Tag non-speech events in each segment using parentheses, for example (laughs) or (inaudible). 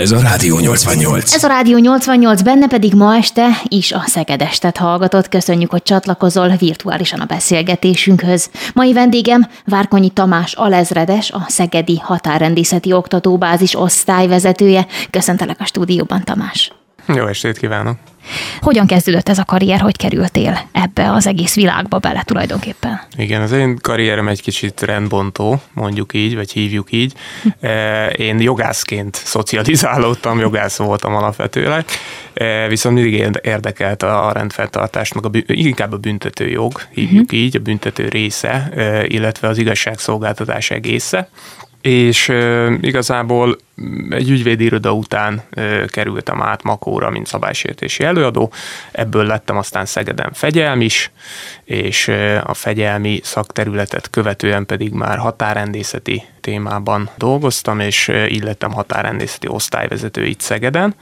Ez a Rádió 88. Ez a Rádió 88, benne pedig ma este is a Szegedestet hallgatott. Köszönjük, hogy csatlakozol virtuálisan a beszélgetésünkhöz. Mai vendégem Várkonyi Tamás alezredes, a Szegedi Határrendészeti Oktatóbázis osztályvezetője. Köszöntelek a stúdióban, Tamás. Jó estét kívánok! Hogyan kezdődött ez a karrier, hogy kerültél ebbe az egész világba bele tulajdonképpen? Igen, az én karrierem egy kicsit rendbontó, mondjuk így, vagy hívjuk így. Eh, én jogászként szocializálódtam, jogász voltam alapvetőleg, eh, viszont mindig érdekelt a rendfenntartást, meg a, inkább a büntető jog, hívjuk uh-huh. így, a büntető része, eh, illetve az igazságszolgáltatás egésze és igazából egy ügyvédi iroda után kerültem át Makóra, mint szabálysértési előadó, ebből lettem aztán Szegeden fegyelm is, és a fegyelmi szakterületet követően pedig már határrendészeti témában dolgoztam, és így lettem határrendészeti osztályvezető itt Szegeden,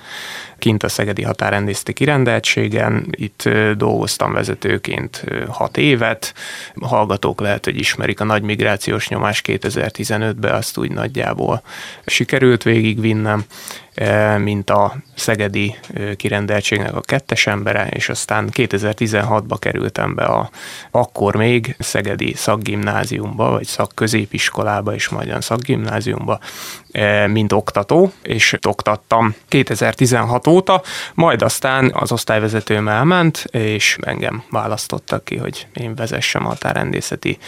kint a Szegedi Határrendészeti Kirendeltségen, itt dolgoztam vezetőként hat évet, hallgatók lehet, hogy ismerik a nagy migrációs nyomás 2015-ben, azt úgy nagyjából sikerült végigvinnem, mint a szegedi kirendeltségnek a kettes embere, és aztán 2016-ba kerültem be a akkor még szegedi szakgimnáziumba, vagy szakközépiskolába, és majd a szakgimnáziumba, mint oktató, és oktattam 2016 óta, majd aztán az osztályvezetőm elment, és engem választottak ki, hogy én vezessem a tárrendészeti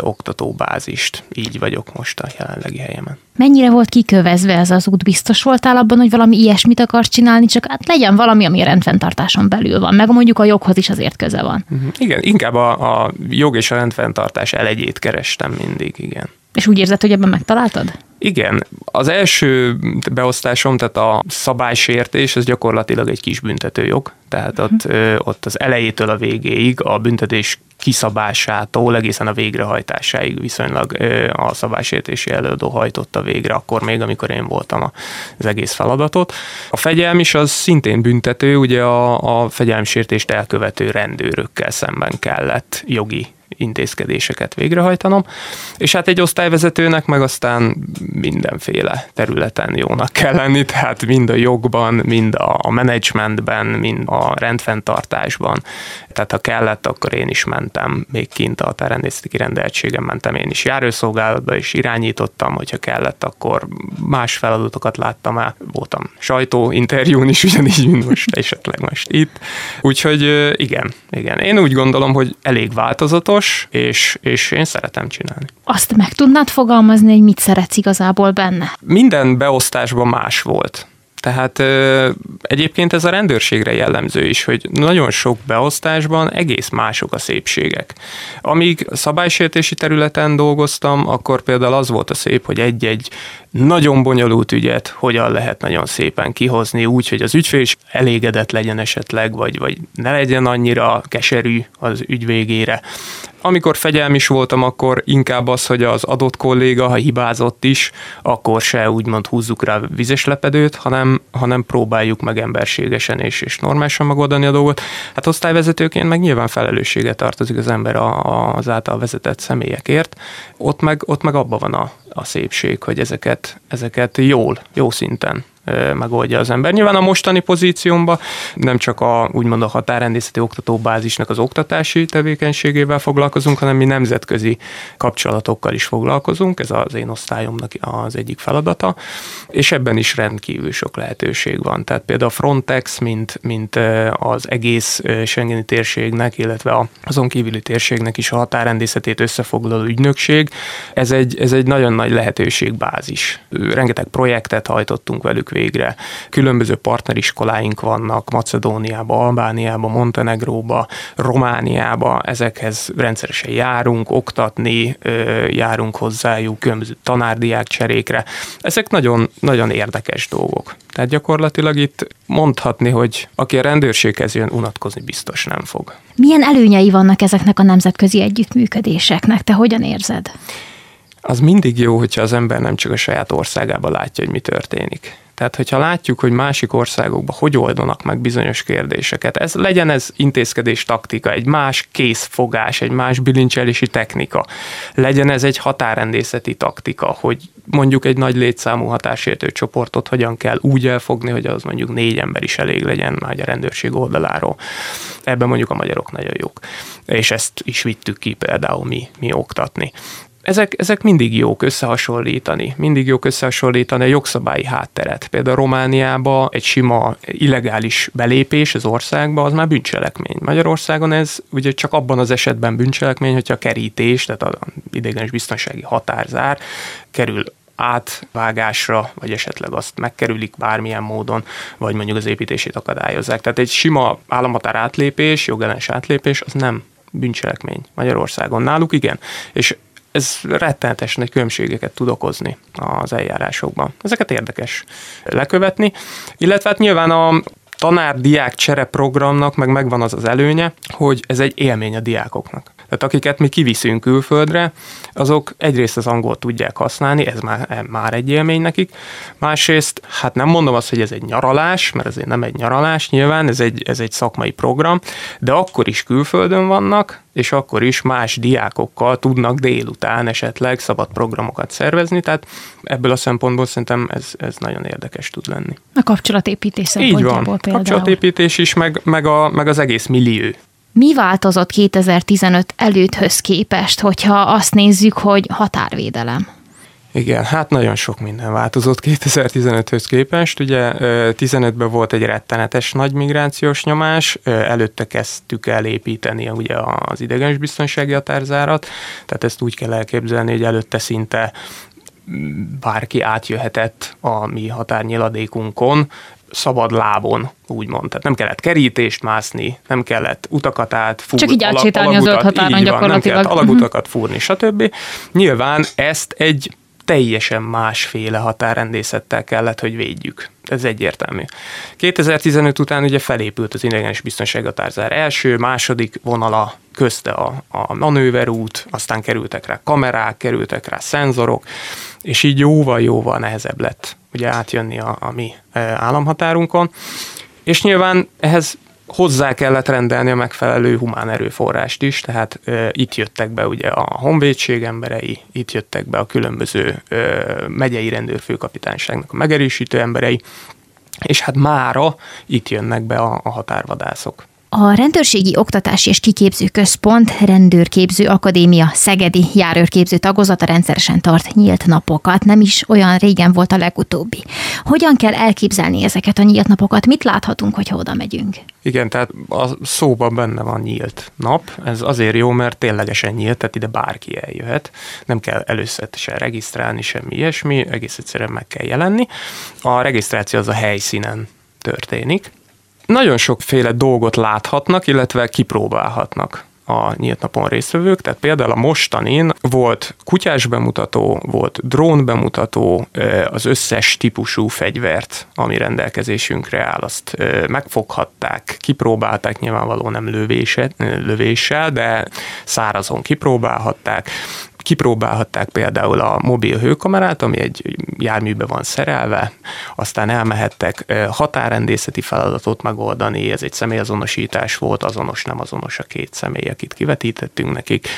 oktatóbázist. Így vagyok most a jelenlegi helyemen. Mennyire volt kikövezve ez az út? Biztos voltál abban, hogy valami ilyesmit akarsz csinálni, csak hát legyen valami, ami a rendfenntartáson belül van, meg mondjuk a joghoz is azért köze van. Mhm. Igen, inkább a, a jog és a rendfenntartás elegyét kerestem mindig, igen. És úgy érzed, hogy ebben megtaláltad? Igen, az első beosztásom, tehát a szabálysértés, ez gyakorlatilag egy kis büntetőjog, tehát ott, uh-huh. ott az elejétől a végéig a büntetés kiszabásától egészen a végrehajtásáig viszonylag a szabálysértési előadó hajtotta végre, akkor még, amikor én voltam az egész feladatot. A fegyelm is az szintén büntető, ugye a, a fegyelmsértést elkövető rendőrökkel szemben kellett jogi intézkedéseket végrehajtanom, és hát egy osztályvezetőnek meg aztán mindenféle területen jónak kell lenni, tehát mind a jogban, mind a menedzsmentben, mind a rendfenntartásban. Tehát ha kellett, akkor én is mentem, még kint a terrendészeti rendeltségem mentem én is járőszolgálatba, és irányítottam, hogyha kellett, akkor más feladatokat láttam el. Voltam sajtóinterjún is, ugyanígy, mint most esetleg most itt. Úgyhogy igen, igen. Én úgy gondolom, hogy elég változatos, fontos, és, és én szeretem csinálni. Azt meg tudnád fogalmazni, hogy mit szeretsz igazából benne? Minden beosztásban más volt. Tehát ö, egyébként ez a rendőrségre jellemző is, hogy nagyon sok beosztásban egész mások a szépségek. Amíg szabálysértési területen dolgoztam, akkor például az volt a szép, hogy egy-egy nagyon bonyolult ügyet hogyan lehet nagyon szépen kihozni, úgy, hogy az ügyfél is elégedett legyen esetleg, vagy, vagy ne legyen annyira keserű az ügy végére. Amikor fegyelm is voltam, akkor inkább az, hogy az adott kolléga, ha hibázott is, akkor se úgymond húzzuk rá vizes lepedőt, hanem, hanem próbáljuk meg emberségesen és, és normálisan megoldani a dolgot. Hát osztályvezetőként meg nyilván felelősséget tartozik az ember az által vezetett személyekért. Ott meg, ott meg abban van a, a szépség, hogy ezeket, ezeket jól, jó szinten megoldja az ember. Nyilván a mostani pozíciómban nem csak a úgymond a határrendészeti oktatóbázisnak az oktatási tevékenységével foglalkozunk, hanem mi nemzetközi kapcsolatokkal is foglalkozunk, ez az én osztályomnak az egyik feladata, és ebben is rendkívül sok lehetőség van. Tehát például a Frontex, mint, mint az egész Schengeni térségnek, illetve azon kívüli térségnek is a határrendészetét összefoglaló ügynökség, ez egy, ez egy nagyon nagy lehetőségbázis. Rengeteg projektet hajtottunk velük végre. Különböző partneriskoláink vannak Macedóniába, Albániába, Montenegróba, Romániába, ezekhez rendszeresen járunk, oktatni, járunk hozzájuk, különböző tanárdiák cserékre. Ezek nagyon, nagyon érdekes dolgok. Tehát gyakorlatilag itt mondhatni, hogy aki a rendőrséghez jön, unatkozni biztos nem fog. Milyen előnyei vannak ezeknek a nemzetközi együttműködéseknek? Te hogyan érzed? Az mindig jó, hogyha az ember nem csak a saját országában látja, hogy mi történik. Tehát, hogyha látjuk, hogy másik országokban hogy oldanak meg bizonyos kérdéseket, ez legyen ez intézkedés taktika, egy más készfogás, egy más bilincselési technika, legyen ez egy határrendészeti taktika, hogy mondjuk egy nagy létszámú hatásértő csoportot hogyan kell úgy elfogni, hogy az mondjuk négy ember is elég legyen már a rendőrség oldaláról. Ebben mondjuk a magyarok nagyon jók. És ezt is vittük ki például mi, mi oktatni ezek, ezek mindig jók összehasonlítani, mindig jók összehasonlítani a jogszabályi hátteret. Például Romániába egy sima illegális belépés az országba, az már bűncselekmény. Magyarországon ez ugye csak abban az esetben bűncselekmény, hogyha a kerítés, tehát a idegenes biztonsági határzár kerül átvágásra, vagy esetleg azt megkerülik bármilyen módon, vagy mondjuk az építését akadályozzák. Tehát egy sima államhatár átlépés, jogellenes átlépés, az nem bűncselekmény Magyarországon. Náluk igen. És ez rettenetes nagy különbségeket tud okozni az eljárásokban. Ezeket érdekes lekövetni, illetve hát nyilván a tanár-diák csere programnak meg megvan az az előnye, hogy ez egy élmény a diákoknak. Tehát akiket mi kiviszünk külföldre, azok egyrészt az angolt tudják használni, ez már, már egy élmény nekik. Másrészt, hát nem mondom azt, hogy ez egy nyaralás, mert ez nem egy nyaralás nyilván, ez egy, ez egy szakmai program, de akkor is külföldön vannak, és akkor is más diákokkal tudnak délután esetleg szabad programokat szervezni, tehát ebből a szempontból szerintem ez, ez nagyon érdekes tud lenni. A kapcsolatépítés szempontjából Így van, például. kapcsolatépítés is, meg, meg, a, meg az egész millió mi változott 2015 előtthöz képest, hogyha azt nézzük, hogy határvédelem? Igen, hát nagyon sok minden változott 2015-höz képest. Ugye 15-ben volt egy rettenetes nagy migrációs nyomás, előtte kezdtük el építeni ugye az idegenes biztonsági határzárat, tehát ezt úgy kell elképzelni, hogy előtte szinte bárki átjöhetett a mi határnyiladékunkon, szabad lábon, úgymond. Tehát nem kellett kerítést mászni, nem kellett utakat átfúrni. Csak így átsétálni az öt határon gyakorlatilag. Nem kellett alagutakat fúrni, stb. Nyilván ezt egy teljesen másféle határrendészettel kellett, hogy védjük. Ez egyértelmű. 2015 után ugye felépült az idegenes biztonsághatárzár első, második vonala közte a, a manőverút, aztán kerültek rá kamerák, kerültek rá szenzorok, és így jóval-jóval nehezebb lett ugye átjönni a, a mi e, államhatárunkon. És nyilván ehhez hozzá kellett rendelni a megfelelő humán erőforrást is, tehát e, itt jöttek be ugye a honvédség emberei, itt jöttek be a különböző e, megyei rendőrfőkapitányságnak a megerősítő emberei, és hát mára itt jönnek be a, a határvadászok. A Rendőrségi Oktatási és Kiképző Központ Rendőrképző Akadémia Szegedi járőrképző tagozata rendszeresen tart nyílt napokat, nem is olyan régen volt a legutóbbi. Hogyan kell elképzelni ezeket a nyílt napokat? Mit láthatunk, hogyha oda megyünk? Igen, tehát a szóban benne van nyílt nap. Ez azért jó, mert ténylegesen nyílt, tehát ide bárki eljöhet. Nem kell először se regisztrálni, semmi ilyesmi, egész egyszerűen meg kell jelenni. A regisztráció az a helyszínen történik nagyon sokféle dolgot láthatnak, illetve kipróbálhatnak a nyílt napon résztvevők, tehát például a mostanin volt kutyás bemutató, volt drón bemutató, az összes típusú fegyvert, ami rendelkezésünkre áll, azt megfoghatták, kipróbálták, nyilvánvalóan nem lövése, lövéssel, de szárazon kipróbálhatták kipróbálhatták például a mobil hőkamerát, ami egy járműbe van szerelve, aztán elmehettek határrendészeti feladatot megoldani, ez egy személyazonosítás volt, azonos, nem azonos a két személy, akit kivetítettünk nekik,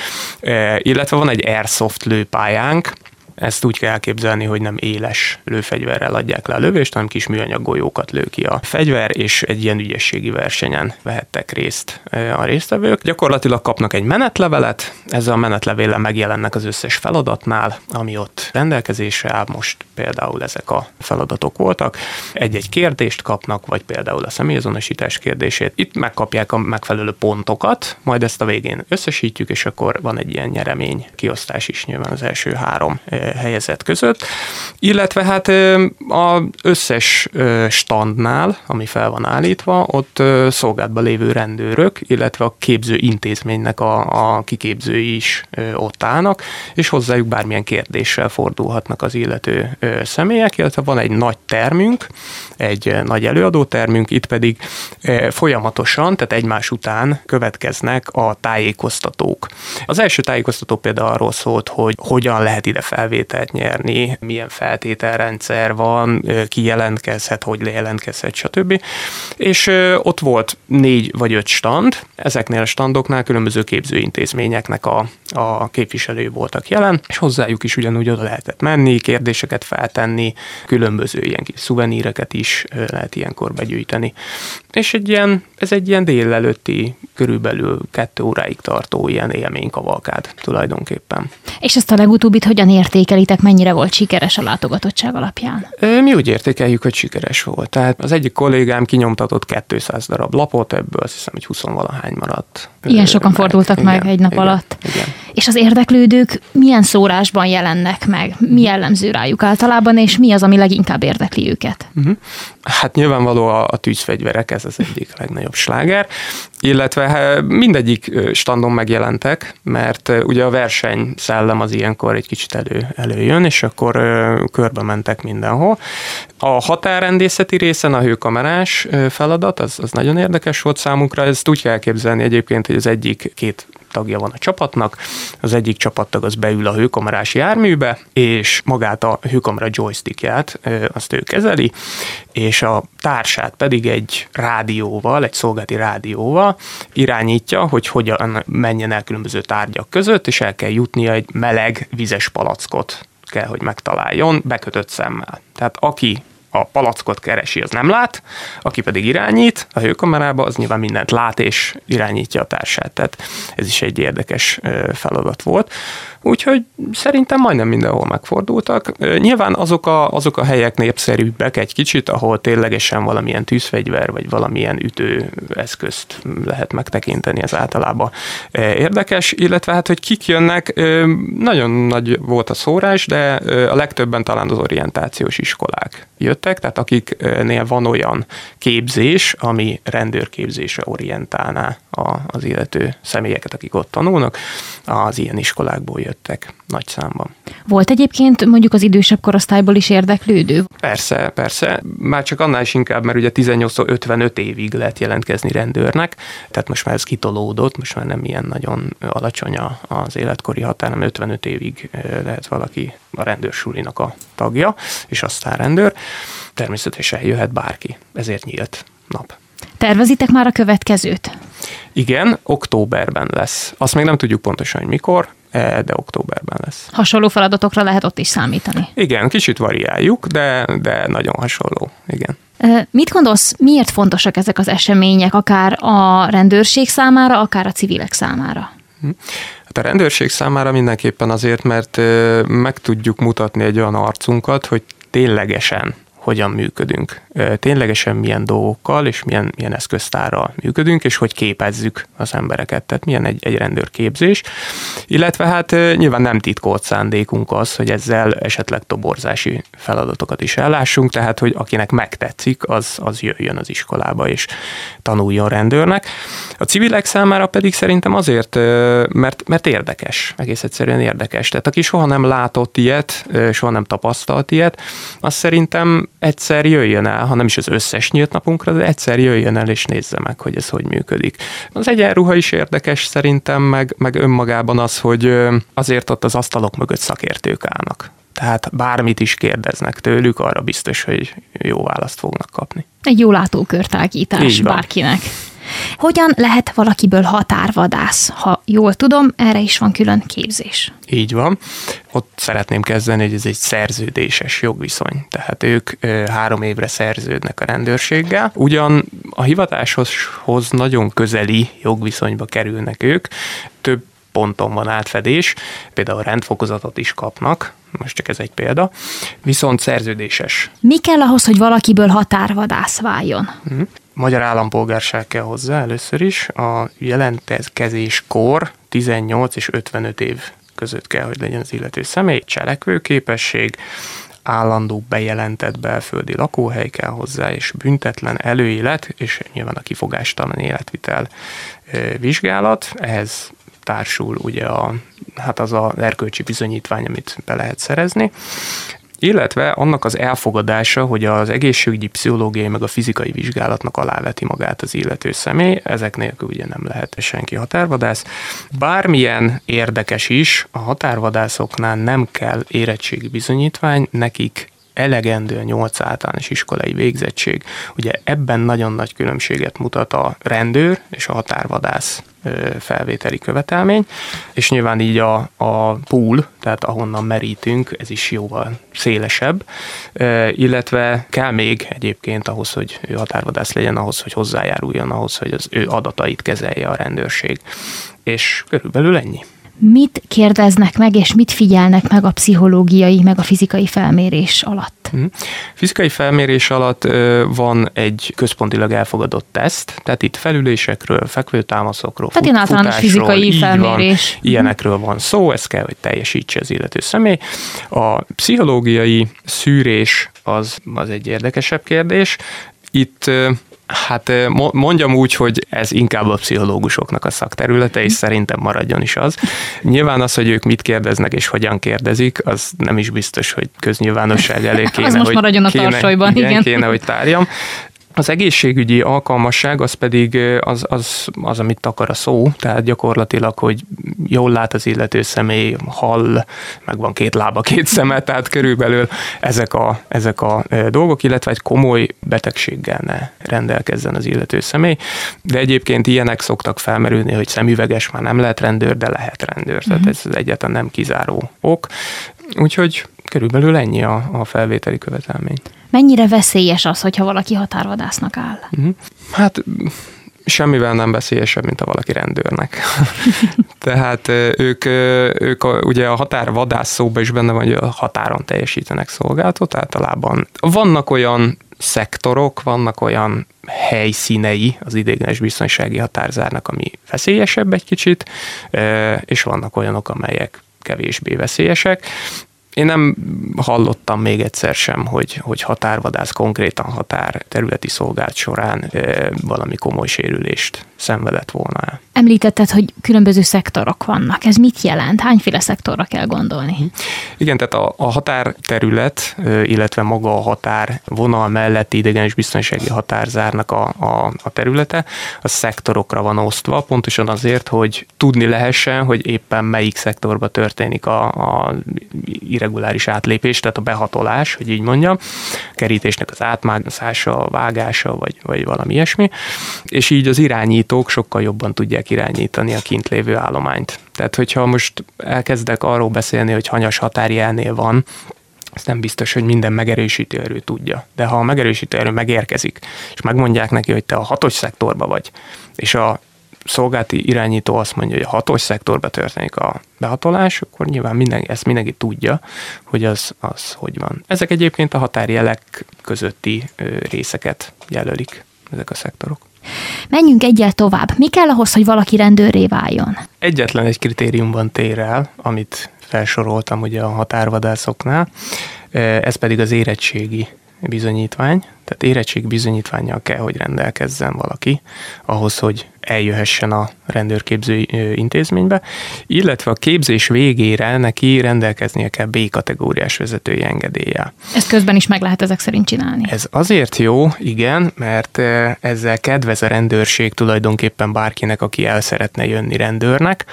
illetve van egy airsoft lőpályánk, ezt úgy kell elképzelni, hogy nem éles lőfegyverrel adják le a lövést, hanem kis műanyag golyókat lő ki a fegyver, és egy ilyen ügyességi versenyen vehettek részt a résztvevők. Gyakorlatilag kapnak egy menetlevelet, ezzel a menetlevéllel megjelennek az összes feladatnál, ami ott rendelkezésre áll, most például ezek a feladatok voltak. Egy-egy kérdést kapnak, vagy például a személyazonosítás kérdését. Itt megkapják a megfelelő pontokat, majd ezt a végén összesítjük, és akkor van egy ilyen nyeremény kiosztás is nyilván az első három helyezett között, illetve hát az összes standnál, ami fel van állítva, ott szolgálatban lévő rendőrök, illetve a képző intézménynek a, a kiképzői is ott állnak, és hozzájuk bármilyen kérdéssel fordulhatnak az illető személyek, illetve van egy nagy termünk, egy nagy előadótermünk, itt pedig folyamatosan, tehát egymás után következnek a tájékoztatók. Az első tájékoztató például arról szólt, hogy hogyan lehet ide felvételi bevételt nyerni, milyen feltételrendszer van, ki jelentkezhet, hogy jelentkezhet, stb. És ott volt négy vagy öt stand, ezeknél a standoknál különböző képzőintézményeknek a, a képviselői voltak jelen, és hozzájuk is ugyanúgy oda lehetett menni, kérdéseket feltenni, különböző ilyen kis szuveníreket is lehet ilyenkor begyűjteni. És egy ilyen, ez egy ilyen délelőtti, körülbelül kettő óráig tartó ilyen élménykavalkád tulajdonképpen. És ezt a legutóbbit hogyan értékelitek, mennyire volt sikeres a látogatottság alapján? Mi úgy értékeljük, hogy sikeres volt. Tehát az egyik kollégám kinyomtatott 200 darab lapot, ebből azt hiszem, hogy 20 valahány maradt. Ilyen sokan meg. fordultak igen, meg egy nap igen, alatt. Igen. És az érdeklődők milyen szórásban jelennek meg? Mi jellemző rájuk általában, és mi az, ami leginkább érdekli őket? Uh-huh. Hát nyilvánvaló a, a tűzfegyverek, ez az egyik legnagyobb sláger, illetve mindegyik standon megjelentek, mert ugye a verseny szellem az ilyenkor egy kicsit elő, előjön, és akkor körbe mentek mindenhol. A határrendészeti részen a hőkamerás feladat, az, az nagyon érdekes volt számunkra, ezt úgy kell elképzelni egyébként, hogy az egyik két tagja van a csapatnak, az egyik csapattag az beül a hőkamerás járműbe, és magát a hőkamera joystickját azt ő kezeli, és a társát pedig egy rádióval, egy szolgálati rádióval irányítja, hogy hogyan menjen el különböző tárgyak között, és el kell jutnia egy meleg vizes palackot kell, hogy megtaláljon bekötött szemmel. Tehát aki a palackot keresi, az nem lát, aki pedig irányít a hőkamerába, az nyilván mindent lát és irányítja a társát. Tehát ez is egy érdekes feladat volt. Úgyhogy szerintem majdnem mindenhol megfordultak. Nyilván azok a, azok a helyek népszerűbbek egy kicsit, ahol ténylegesen valamilyen tűzfegyver, vagy valamilyen ütőeszközt lehet megtekinteni, ez általában érdekes, illetve hát, hogy kik jönnek, nagyon nagy volt a szórás, de a legtöbben talán az orientációs iskolák jöttek, tehát akiknél van olyan képzés, ami rendőrképzésre orientálná az illető személyeket, akik ott tanulnak, az ilyen iskolákból jöttek nagy számban. Volt egyébként mondjuk az idősebb korosztályból is érdeklődő? Persze, persze. Már csak annál is inkább, mert ugye 18-55 évig lehet jelentkezni rendőrnek, tehát most már ez kitolódott, most már nem ilyen nagyon alacsony az életkori határ, hanem 55 évig lehet valaki a rendőrsulinak a tagja, és aztán rendőr. Természetesen jöhet bárki, ezért nyílt nap. Tervezitek már a következőt? Igen, októberben lesz. Azt még nem tudjuk pontosan, hogy mikor, de októberben lesz. Hasonló feladatokra lehet ott is számítani. Igen, kicsit variáljuk, de, de nagyon hasonló. Igen. E, mit gondolsz, miért fontosak ezek az események, akár a rendőrség számára, akár a civilek számára? Hm. Hát a rendőrség számára mindenképpen azért, mert e, meg tudjuk mutatni egy olyan arcunkat, hogy ténylegesen hogyan működünk. Ténylegesen milyen dolgokkal és milyen, milyen eszköztárral működünk, és hogy képezzük az embereket. Tehát milyen egy, egy rendőrképzés. Illetve hát nyilván nem titkolt szándékunk az, hogy ezzel esetleg toborzási feladatokat is ellássunk, tehát hogy akinek megtetszik, az, az jöjjön az iskolába és tanuljon rendőrnek. A civilek számára pedig szerintem azért, mert, mert érdekes, egész egyszerűen érdekes. Tehát aki soha nem látott ilyet, soha nem tapasztalt ilyet, az szerintem egyszer jöjjön el, ha nem is az összes nyílt napunkra, de egyszer jöjjön el és nézze meg, hogy ez hogy működik. Az egyenruha is érdekes szerintem, meg, meg önmagában az, hogy azért ott az asztalok mögött szakértők állnak. Tehát bármit is kérdeznek tőlük, arra biztos, hogy jó választ fognak kapni. Egy jó látókörtágítás bárkinek. Hogyan lehet valakiből határvadász? Ha jól tudom, erre is van külön képzés. Így van. Ott szeretném kezdeni, hogy ez egy szerződéses jogviszony. Tehát ők három évre szerződnek a rendőrséggel. Ugyan a hivatáshoz nagyon közeli jogviszonyba kerülnek ők, több ponton van átfedés, például rendfokozatot is kapnak, most csak ez egy példa, viszont szerződéses. Mi kell ahhoz, hogy valakiből határvadász váljon? Magyar állampolgárság kell hozzá először is. A jelentkezéskor 18 és 55 év között kell, hogy legyen az illető személy, cselekvőképesség, állandó bejelentett belföldi lakóhely kell hozzá, és büntetlen előélet, és nyilván a kifogástalan életvitel vizsgálat. Ehhez társul ugye a, hát az a erkölcsi bizonyítvány, amit be lehet szerezni illetve annak az elfogadása, hogy az egészségügyi, pszichológiai meg a fizikai vizsgálatnak aláveti magát az illető személy, ezek nélkül ugye nem lehet senki határvadász. Bármilyen érdekes is, a határvadászoknál nem kell érettségi bizonyítvány, nekik elegendő a 8 általános iskolai végzettség. Ugye ebben nagyon nagy különbséget mutat a rendőr és a határvadász felvételi követelmény, és nyilván így a, a pool, tehát ahonnan merítünk, ez is jóval szélesebb, illetve kell még egyébként ahhoz, hogy ő határvadász legyen, ahhoz, hogy hozzájáruljon ahhoz, hogy az ő adatait kezelje a rendőrség. És körülbelül ennyi. Mit kérdeznek meg, és mit figyelnek meg a pszichológiai, meg a fizikai felmérés alatt? Hmm. Fizikai felmérés alatt van egy központilag elfogadott teszt, tehát itt felülésekről, fekvőtámaszokról, Tehát fut, általános fizikai felmérés. Van, ilyenekről van szó, ez kell, hogy teljesítse az illető személy. A pszichológiai szűrés az, az egy érdekesebb kérdés. Itt Hát mondjam úgy, hogy ez inkább a pszichológusoknak a szakterülete, és szerintem maradjon is az. Nyilván az, hogy ők mit kérdeznek és hogyan kérdezik, az nem is biztos, hogy köznyilvánosság elé (laughs) kéne, az most hogy maradjon a kéne, igen, igen. kéne, hogy tárjam. Az egészségügyi alkalmasság az pedig az, az, az, amit akar a szó, tehát gyakorlatilag, hogy jól lát az illető személy, hall, meg van két lába, két szeme, tehát körülbelül ezek a, ezek a dolgok, illetve egy komoly betegséggel ne rendelkezzen az illető személy. De egyébként ilyenek szoktak felmerülni, hogy szemüveges már nem lehet rendőr, de lehet rendőr. Tehát mhm. ez egyáltalán nem kizáró ok. Úgyhogy körülbelül ennyi a, a felvételi követelmény. Mennyire veszélyes az, hogyha valaki határvadásznak áll? Uh-huh. Hát semmivel nem veszélyesebb, mint a valaki rendőrnek. (laughs) Tehát ők, ők a, ugye a határvadász szóban is benne van, hogy a határon teljesítenek szolgálatot, általában vannak olyan szektorok, vannak olyan helyszínei az ideiglenes biztonsági határzárnak, ami veszélyesebb egy kicsit, és vannak olyanok, amelyek kevésbé veszélyesek. Én nem hallottam még egyszer sem, hogy, hogy határvadász konkrétan határ területi szolgált során e, valami komoly sérülést szenvedett volna el. Említetted, hogy különböző szektorok vannak. Ez mit jelent? Hányféle szektorra kell gondolni? Mhm. Igen, tehát a, a határterület, illetve maga a határ vonal melletti idegenes biztonsági határzárnak a, a, a területe, a szektorokra van osztva, pontosan azért, hogy tudni lehessen, hogy éppen melyik szektorba történik a, a irreguláris átlépés, tehát a behatolás, hogy így mondjam, kerítésnek az átmászása, vágása, vagy, vagy valami ilyesmi, és így az irányítók sokkal jobban tudják irányítani a kint lévő állományt. Tehát, hogyha most elkezdek arról beszélni, hogy hanyas határjelnél van, ez nem biztos, hogy minden megerősítő erő tudja. De ha a megerősítő erő megérkezik, és megmondják neki, hogy te a hatos szektorba vagy, és a szolgálti irányító azt mondja, hogy a hatos szektorba történik a behatolás, akkor nyilván minden, ezt mindenki tudja, hogy az, az hogy van. Ezek egyébként a határjelek közötti részeket jelölik, ezek a szektorok. Menjünk egyel tovább. Mi kell ahhoz, hogy valaki rendőré váljon? Egyetlen egy kritériumban tér el, amit felsoroltam ugye a határvadászoknál, ez pedig az érettségi bizonyítvány, tehát érettség bizonyítványjal kell, hogy rendelkezzen valaki ahhoz, hogy eljöhessen a rendőrképző intézménybe, illetve a képzés végére neki rendelkeznie kell B-kategóriás vezetői engedéllyel. Ezt közben is meg lehet ezek szerint csinálni. Ez azért jó, igen, mert ezzel kedvez a rendőrség tulajdonképpen bárkinek, aki el szeretne jönni rendőrnek,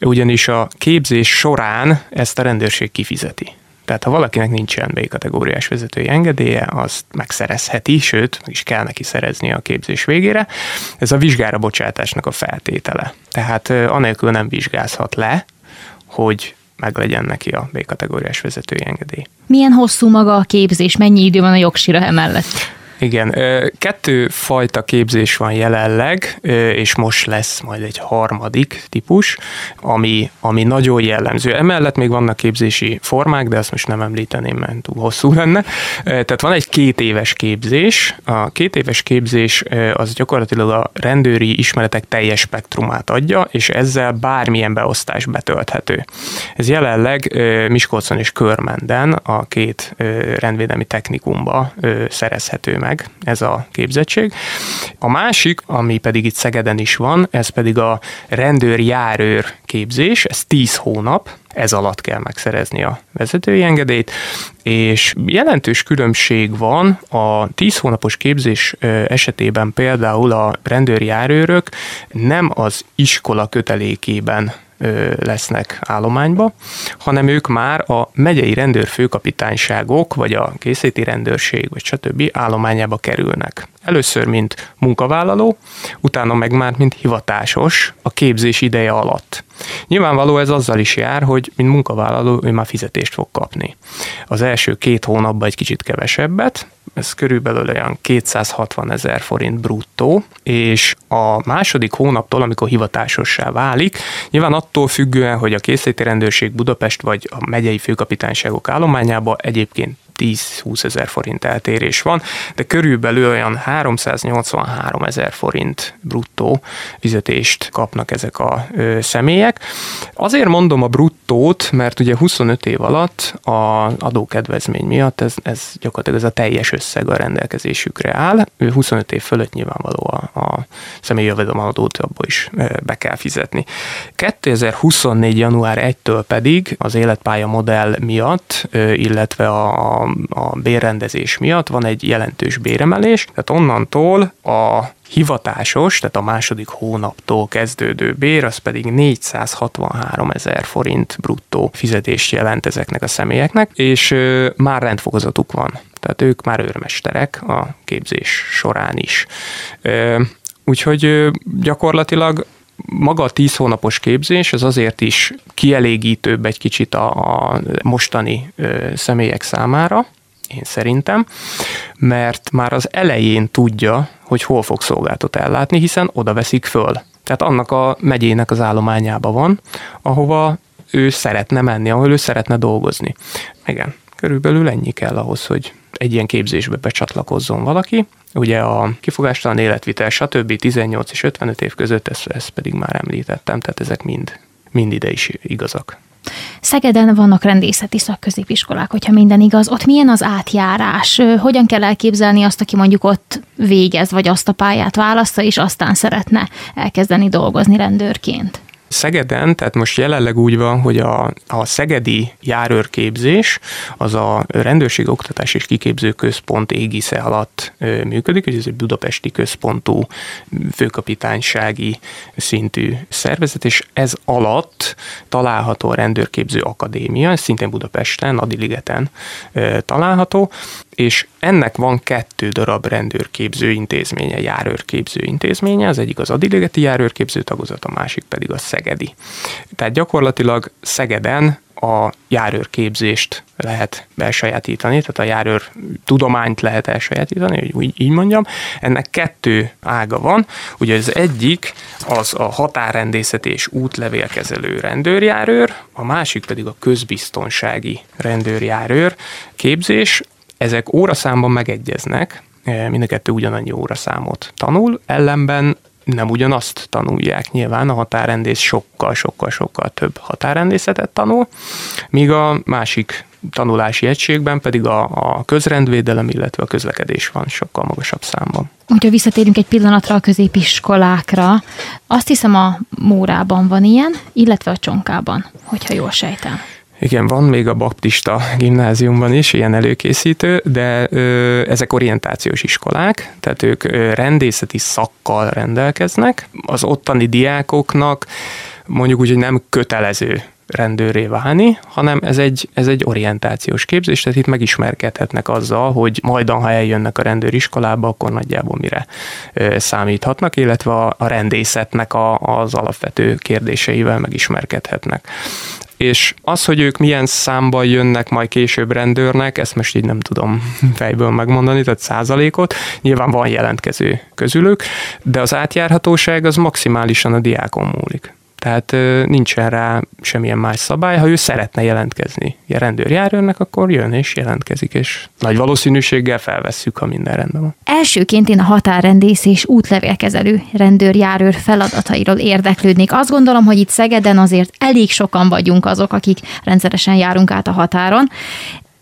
ugyanis a képzés során ezt a rendőrség kifizeti. Tehát ha valakinek nincsen B-kategóriás vezetői engedélye, azt megszerezheti, sőt, meg is kell neki szerezni a képzés végére. Ez a vizsgára bocsátásnak a feltétele. Tehát anélkül nem vizsgázhat le, hogy meglegyen neki a B-kategóriás vezetői engedély. Milyen hosszú maga a képzés, mennyi idő van a jogsira emellett? Igen, kettő fajta képzés van jelenleg, és most lesz majd egy harmadik típus, ami, ami nagyon jellemző. Emellett még vannak képzési formák, de azt most nem említeném, mert túl hosszú lenne. Tehát van egy két éves képzés. A két éves képzés az gyakorlatilag a rendőri ismeretek teljes spektrumát adja, és ezzel bármilyen beosztás betölthető. Ez jelenleg Miskolcon és Körmenden a két rendvédelmi technikumba szerezhető meg meg ez a képzettség. A másik, ami pedig itt Szegeden is van, ez pedig a rendőr-járőr képzés, ez 10 hónap, ez alatt kell megszerezni a vezetői engedélyt, és jelentős különbség van a 10 hónapos képzés esetében például a rendőrjárőrök nem az iskola kötelékében lesznek állományba, hanem ők már a megyei rendőrfőkapitányságok, vagy a készíti rendőrség, vagy stb. állományába kerülnek. Először, mint munkavállaló, utána meg már, mint hivatásos a képzés ideje alatt. Nyilvánvaló ez azzal is jár, hogy mint munkavállaló ő már fizetést fog kapni. Az első két hónapban egy kicsit kevesebbet, ez körülbelül olyan 260 ezer forint bruttó, és a második hónaptól, amikor hivatásossá válik, nyilván attól függően, hogy a készléti rendőrség Budapest vagy a megyei főkapitányságok állományába egyébként 10-20 ezer forint eltérés van, de körülbelül olyan 383 ezer forint bruttó fizetést kapnak ezek a személyek. Azért mondom a bruttót, mert ugye 25 év alatt a adókedvezmény miatt ez, ez gyakorlatilag ez a teljes összeg a rendelkezésükre áll. 25 év fölött nyilvánvaló a, a személyi jövedelemadót abból is be kell fizetni. 2024. január 1-től pedig az életpálya modell miatt, illetve a a bérrendezés miatt van egy jelentős béremelés, tehát onnantól a hivatásos, tehát a második hónaptól kezdődő bér, az pedig 463 ezer forint bruttó fizetést jelent ezeknek a személyeknek, és ö, már rendfogazatuk van. Tehát ők már őrmesterek a képzés során is. Ö, úgyhogy ö, gyakorlatilag maga a tíz hónapos képzés, az azért is kielégítőbb egy kicsit a, a mostani ö, személyek számára, én szerintem, mert már az elején tudja, hogy hol fog szolgáltat ellátni, hiszen oda veszik föl. Tehát annak a megyének az állományába van, ahova ő szeretne menni, ahol ő szeretne dolgozni. Igen, körülbelül ennyi kell ahhoz, hogy egy ilyen képzésbe becsatlakozzon valaki. Ugye a kifogástalan életvitel, stb. 18 és 55 év között, ezt, ezt pedig már említettem, tehát ezek mind, mind ide is igazak. Szegeden vannak rendészeti szakközépiskolák, hogyha minden igaz. Ott milyen az átjárás? Hogyan kell elképzelni azt, aki mondjuk ott végez, vagy azt a pályát választa, és aztán szeretne elkezdeni dolgozni rendőrként? Szegeden, tehát most jelenleg úgy van, hogy a, a szegedi járőrképzés az a rendőrség oktatás és kiképző központ égisze alatt működik, hogy ez egy budapesti központú főkapitánysági szintű szervezet, és ez alatt található a rendőrképző akadémia, ez szintén Budapesten, Adiligeten található, és ennek van kettő darab rendőrképző intézménye, járőrképző intézménye, az egyik az Adiligeti járőrképző tagozat, a másik pedig a Szegedi. Tehát gyakorlatilag Szegeden a járőrképzést lehet elsajátítani, tehát a járőr tudományt lehet elsajátítani, hogy úgy így mondjam. Ennek kettő ága van. Ugye az egyik az a határrendészet és útlevélkezelő rendőrjárőr, a másik pedig a közbiztonsági rendőrjárőr képzés ezek óraszámban megegyeznek, e, mind a kettő ugyanannyi óraszámot tanul, ellenben nem ugyanazt tanulják. Nyilván a határrendész sokkal, sokkal, sokkal több határrendészetet tanul, míg a másik tanulási egységben pedig a, a közrendvédelem, illetve a közlekedés van sokkal magasabb számban. Hogyha visszatérünk egy pillanatra a középiskolákra, azt hiszem a Mórában van ilyen, illetve a Csonkában, hogyha jól sejtem. Igen, van még a baptista gimnáziumban is ilyen előkészítő, de ö, ezek orientációs iskolák, tehát ők ö, rendészeti szakkal rendelkeznek. Az ottani diákoknak mondjuk úgy, hogy nem kötelező rendőré válni, hanem ez egy, ez egy orientációs képzés, tehát itt megismerkedhetnek azzal, hogy majdan, ha eljönnek a rendőriskolába, akkor nagyjából mire számíthatnak, illetve a, a rendészetnek a, az alapvető kérdéseivel megismerkedhetnek és az, hogy ők milyen számban jönnek majd később rendőrnek, ezt most így nem tudom (laughs) fejből megmondani, tehát százalékot, nyilván van jelentkező közülük, de az átjárhatóság az maximálisan a diákon múlik. Tehát nincsen rá semmilyen más szabály. Ha ő szeretne jelentkezni a rendőrjárőrnek, akkor jön és jelentkezik, és nagy valószínűséggel felvesszük, ha minden rendben van. Elsőként én a határrendész és útlevélkezelő rendőrjárőr feladatairól érdeklődnék. Azt gondolom, hogy itt Szegeden azért elég sokan vagyunk azok, akik rendszeresen járunk át a határon.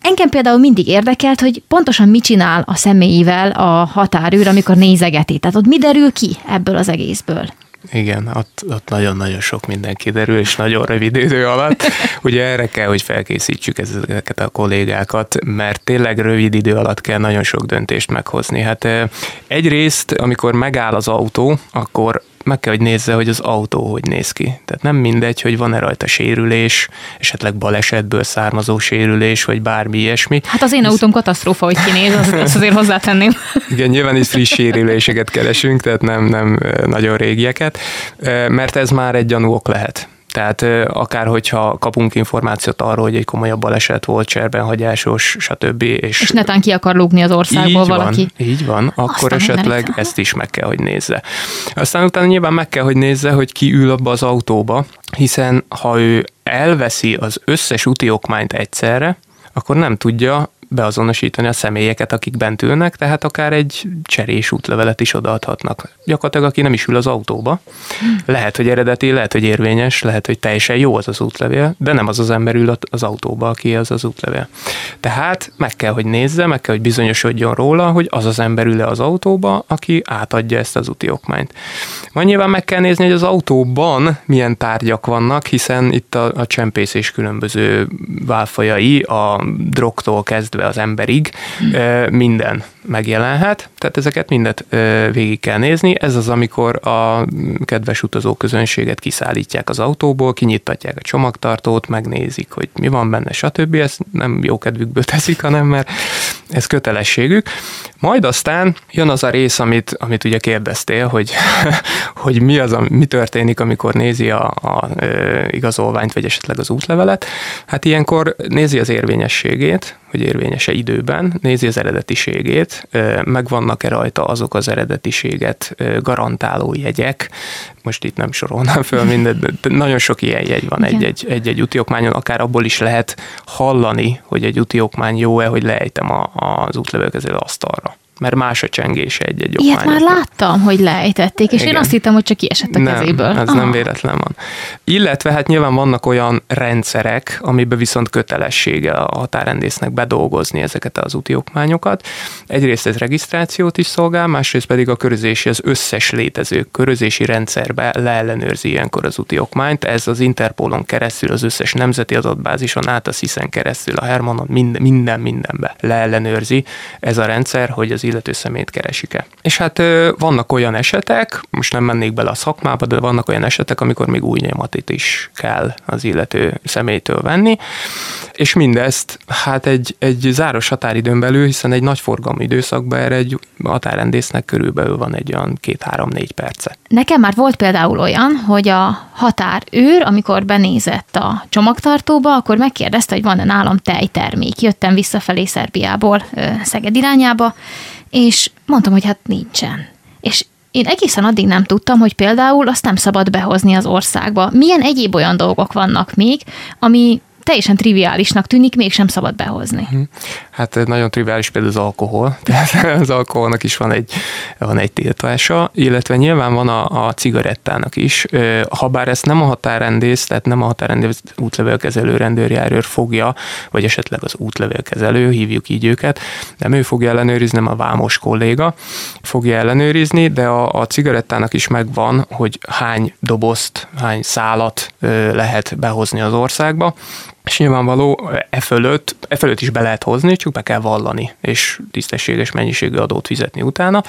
Engem például mindig érdekelt, hogy pontosan mit csinál a személyével a határőr, amikor nézegeti. Tehát ott mi derül ki ebből az egészből? Igen, ott, ott nagyon-nagyon sok minden kiderül, és nagyon rövid idő alatt. (laughs) Ugye erre kell, hogy felkészítsük ezeket a kollégákat, mert tényleg rövid idő alatt kell nagyon sok döntést meghozni. Hát egyrészt, amikor megáll az autó, akkor meg kell, hogy nézze, hogy az autó hogy néz ki. Tehát nem mindegy, hogy van-e rajta sérülés, esetleg balesetből származó sérülés, vagy bármi ilyesmi. Hát az én autóm katasztrófa, hogy kinéz, azt, azt azért hozzátenném. Igen, nyilván is friss sérüléseket keresünk, tehát nem, nem nagyon régieket, mert ez már egy gyanúok lehet. Tehát akár hogyha kapunk információt arról, hogy egy komolyabb baleset volt, cserbenhagyásos, stb. És, és netán ki akar lúgni az országból így valaki. Van, így van, akkor Aztán esetleg ezt is meg kell, hogy nézze. Aztán utána nyilván meg kell, hogy nézze, hogy ki ül abba az autóba, hiszen ha ő elveszi az összes úti okmányt egyszerre, akkor nem tudja beazonosítani a személyeket, akik bent ülnek, tehát akár egy cserés útlevelet is odaadhatnak. Gyakorlatilag, aki nem is ül az autóba, lehet, hogy eredeti, lehet, hogy érvényes, lehet, hogy teljesen jó az az útlevél, de nem az az ember ül az autóba, aki az az útlevél. Tehát meg kell, hogy nézze, meg kell, hogy bizonyosodjon róla, hogy az az ember ül az autóba, aki átadja ezt az úti okmányt. Majd nyilván meg kell nézni, hogy az autóban milyen tárgyak vannak, hiszen itt a, a csempészés különböző válfajai, a drogtól kezdve az emberig minden megjelenhet, tehát ezeket mindet végig kell nézni. Ez az, amikor a kedves utazó közönséget kiszállítják az autóból, kinyitatják a csomagtartót, megnézik, hogy mi van benne, stb. Ezt nem jó kedvükből (laughs) teszik, hanem mert ez kötelességük. Majd aztán jön az a rész, amit, amit ugye kérdeztél, hogy, (laughs) hogy mi, az, mi történik, amikor nézi a, a igazolványt, vagy esetleg az útlevelet. Hát ilyenkor nézi az érvényességét, hogy érvényese időben, nézi az eredetiségét, megvannak-e rajta azok az eredetiséget garantáló jegyek, most itt nem sorolnám föl mindent, de nagyon sok ilyen jegy van egy-egy, egy-egy úti okmányon, akár abból is lehet hallani, hogy egy úti okmány jó-e, hogy lejtem a, az útlevőkező asztalra mert más a csengése egy-egy Ilyet már láttam, hogy lejtették, és Igen. én azt hittem, hogy csak kiesett a nem, kezéből. ez Aha. nem véletlen van. Illetve hát nyilván vannak olyan rendszerek, amiben viszont kötelessége a határrendésznek bedolgozni ezeket az úti okmányokat. Egyrészt ez regisztrációt is szolgál, másrészt pedig a körözési, az összes létező körözési rendszerbe leellenőrzi ilyenkor az úti okmányt. Ez az Interpolon keresztül, az összes nemzeti adatbázison át, a SZISZEN keresztül, a Hermanon, minden, minden mindenbe leellenőrzi ez a rendszer, hogy az illető szemét keresik-e. És hát vannak olyan esetek, most nem mennék bele a szakmába, de vannak olyan esetek, amikor még új nyomatit is kell az illető személytől venni, és mindezt hát egy, egy záros határidőn belül, hiszen egy nagy forgalmi időszakban erre egy határrendésznek körülbelül van egy olyan két-három-négy perce. Nekem már volt például olyan, hogy a határőr, amikor benézett a csomagtartóba, akkor megkérdezte, hogy van-e nálam tejtermék. Jöttem visszafelé Szerbiából Szeged irányába, és mondtam, hogy hát nincsen. És én egészen addig nem tudtam, hogy például azt nem szabad behozni az országba. Milyen egyéb olyan dolgok vannak még, ami teljesen triviálisnak tűnik, mégsem szabad behozni. Mhm. Hát nagyon triviális például az alkohol, (laughs) tehát az alkoholnak is van egy, van egy tiltása, illetve nyilván van a, a cigarettának is, ha bár ezt nem a határrendész, tehát nem a határrendész útlevélkezelő rendőrjárőr fogja, vagy esetleg az útlevélkezelő, hívjuk így őket, nem ő fogja ellenőrizni, nem a vámos kolléga fogja ellenőrizni, de a, a cigarettának is megvan, hogy hány dobozt, hány szálat lehet behozni az országba, és nyilvánvaló, e fölött, e fölött is be lehet hozni, csak be kell vallani, és tisztességes mennyiségű adót fizetni utána.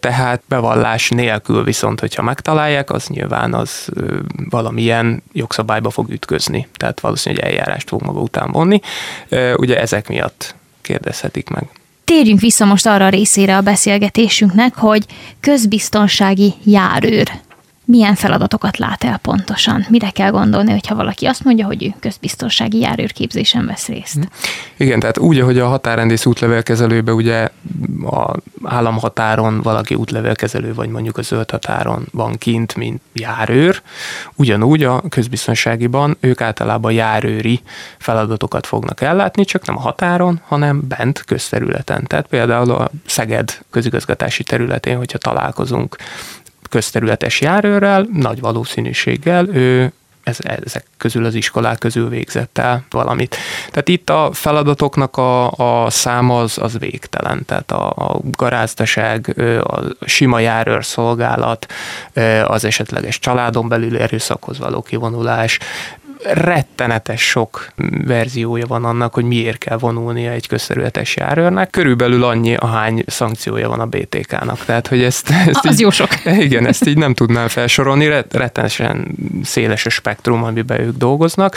Tehát bevallás nélkül viszont, hogyha megtalálják, az nyilván az valamilyen jogszabályba fog ütközni. Tehát valószínűleg eljárást fog maga után vonni. Ugye ezek miatt kérdezhetik meg. Térjünk vissza most arra a részére a beszélgetésünknek, hogy közbiztonsági járőr milyen feladatokat lát el pontosan? Mire kell gondolni, hogyha valaki azt mondja, hogy ő közbiztonsági járőrképzésen vesz részt? Hm. Igen, tehát úgy, hogy a határrendész útlevélkezelőbe ugye a államhatáron valaki útlevélkezelő, vagy mondjuk a zöld határon van kint, mint járőr, ugyanúgy a közbiztonságiban ők általában járőri feladatokat fognak ellátni, csak nem a határon, hanem bent közterületen. Tehát például a Szeged közigazgatási területén, hogyha találkozunk közterületes járőrrel, nagy valószínűséggel ő ez, ezek közül az iskolák közül végzett el valamit. Tehát itt a feladatoknak a, a száma az, az végtelen, tehát a, a garázdaság, a sima járőrszolgálat, az esetleges családon belül erőszakhoz való kivonulás, rettenetes sok verziója van annak, hogy miért kell vonulnia egy közterületes járőrnek. Körülbelül annyi, ahány szankciója van a BTK-nak. Tehát, hogy ezt, ezt Az így, jó sok. (laughs) Igen, ezt így nem tudnám felsorolni, rettenesen széles a spektrum, amiben ők dolgoznak.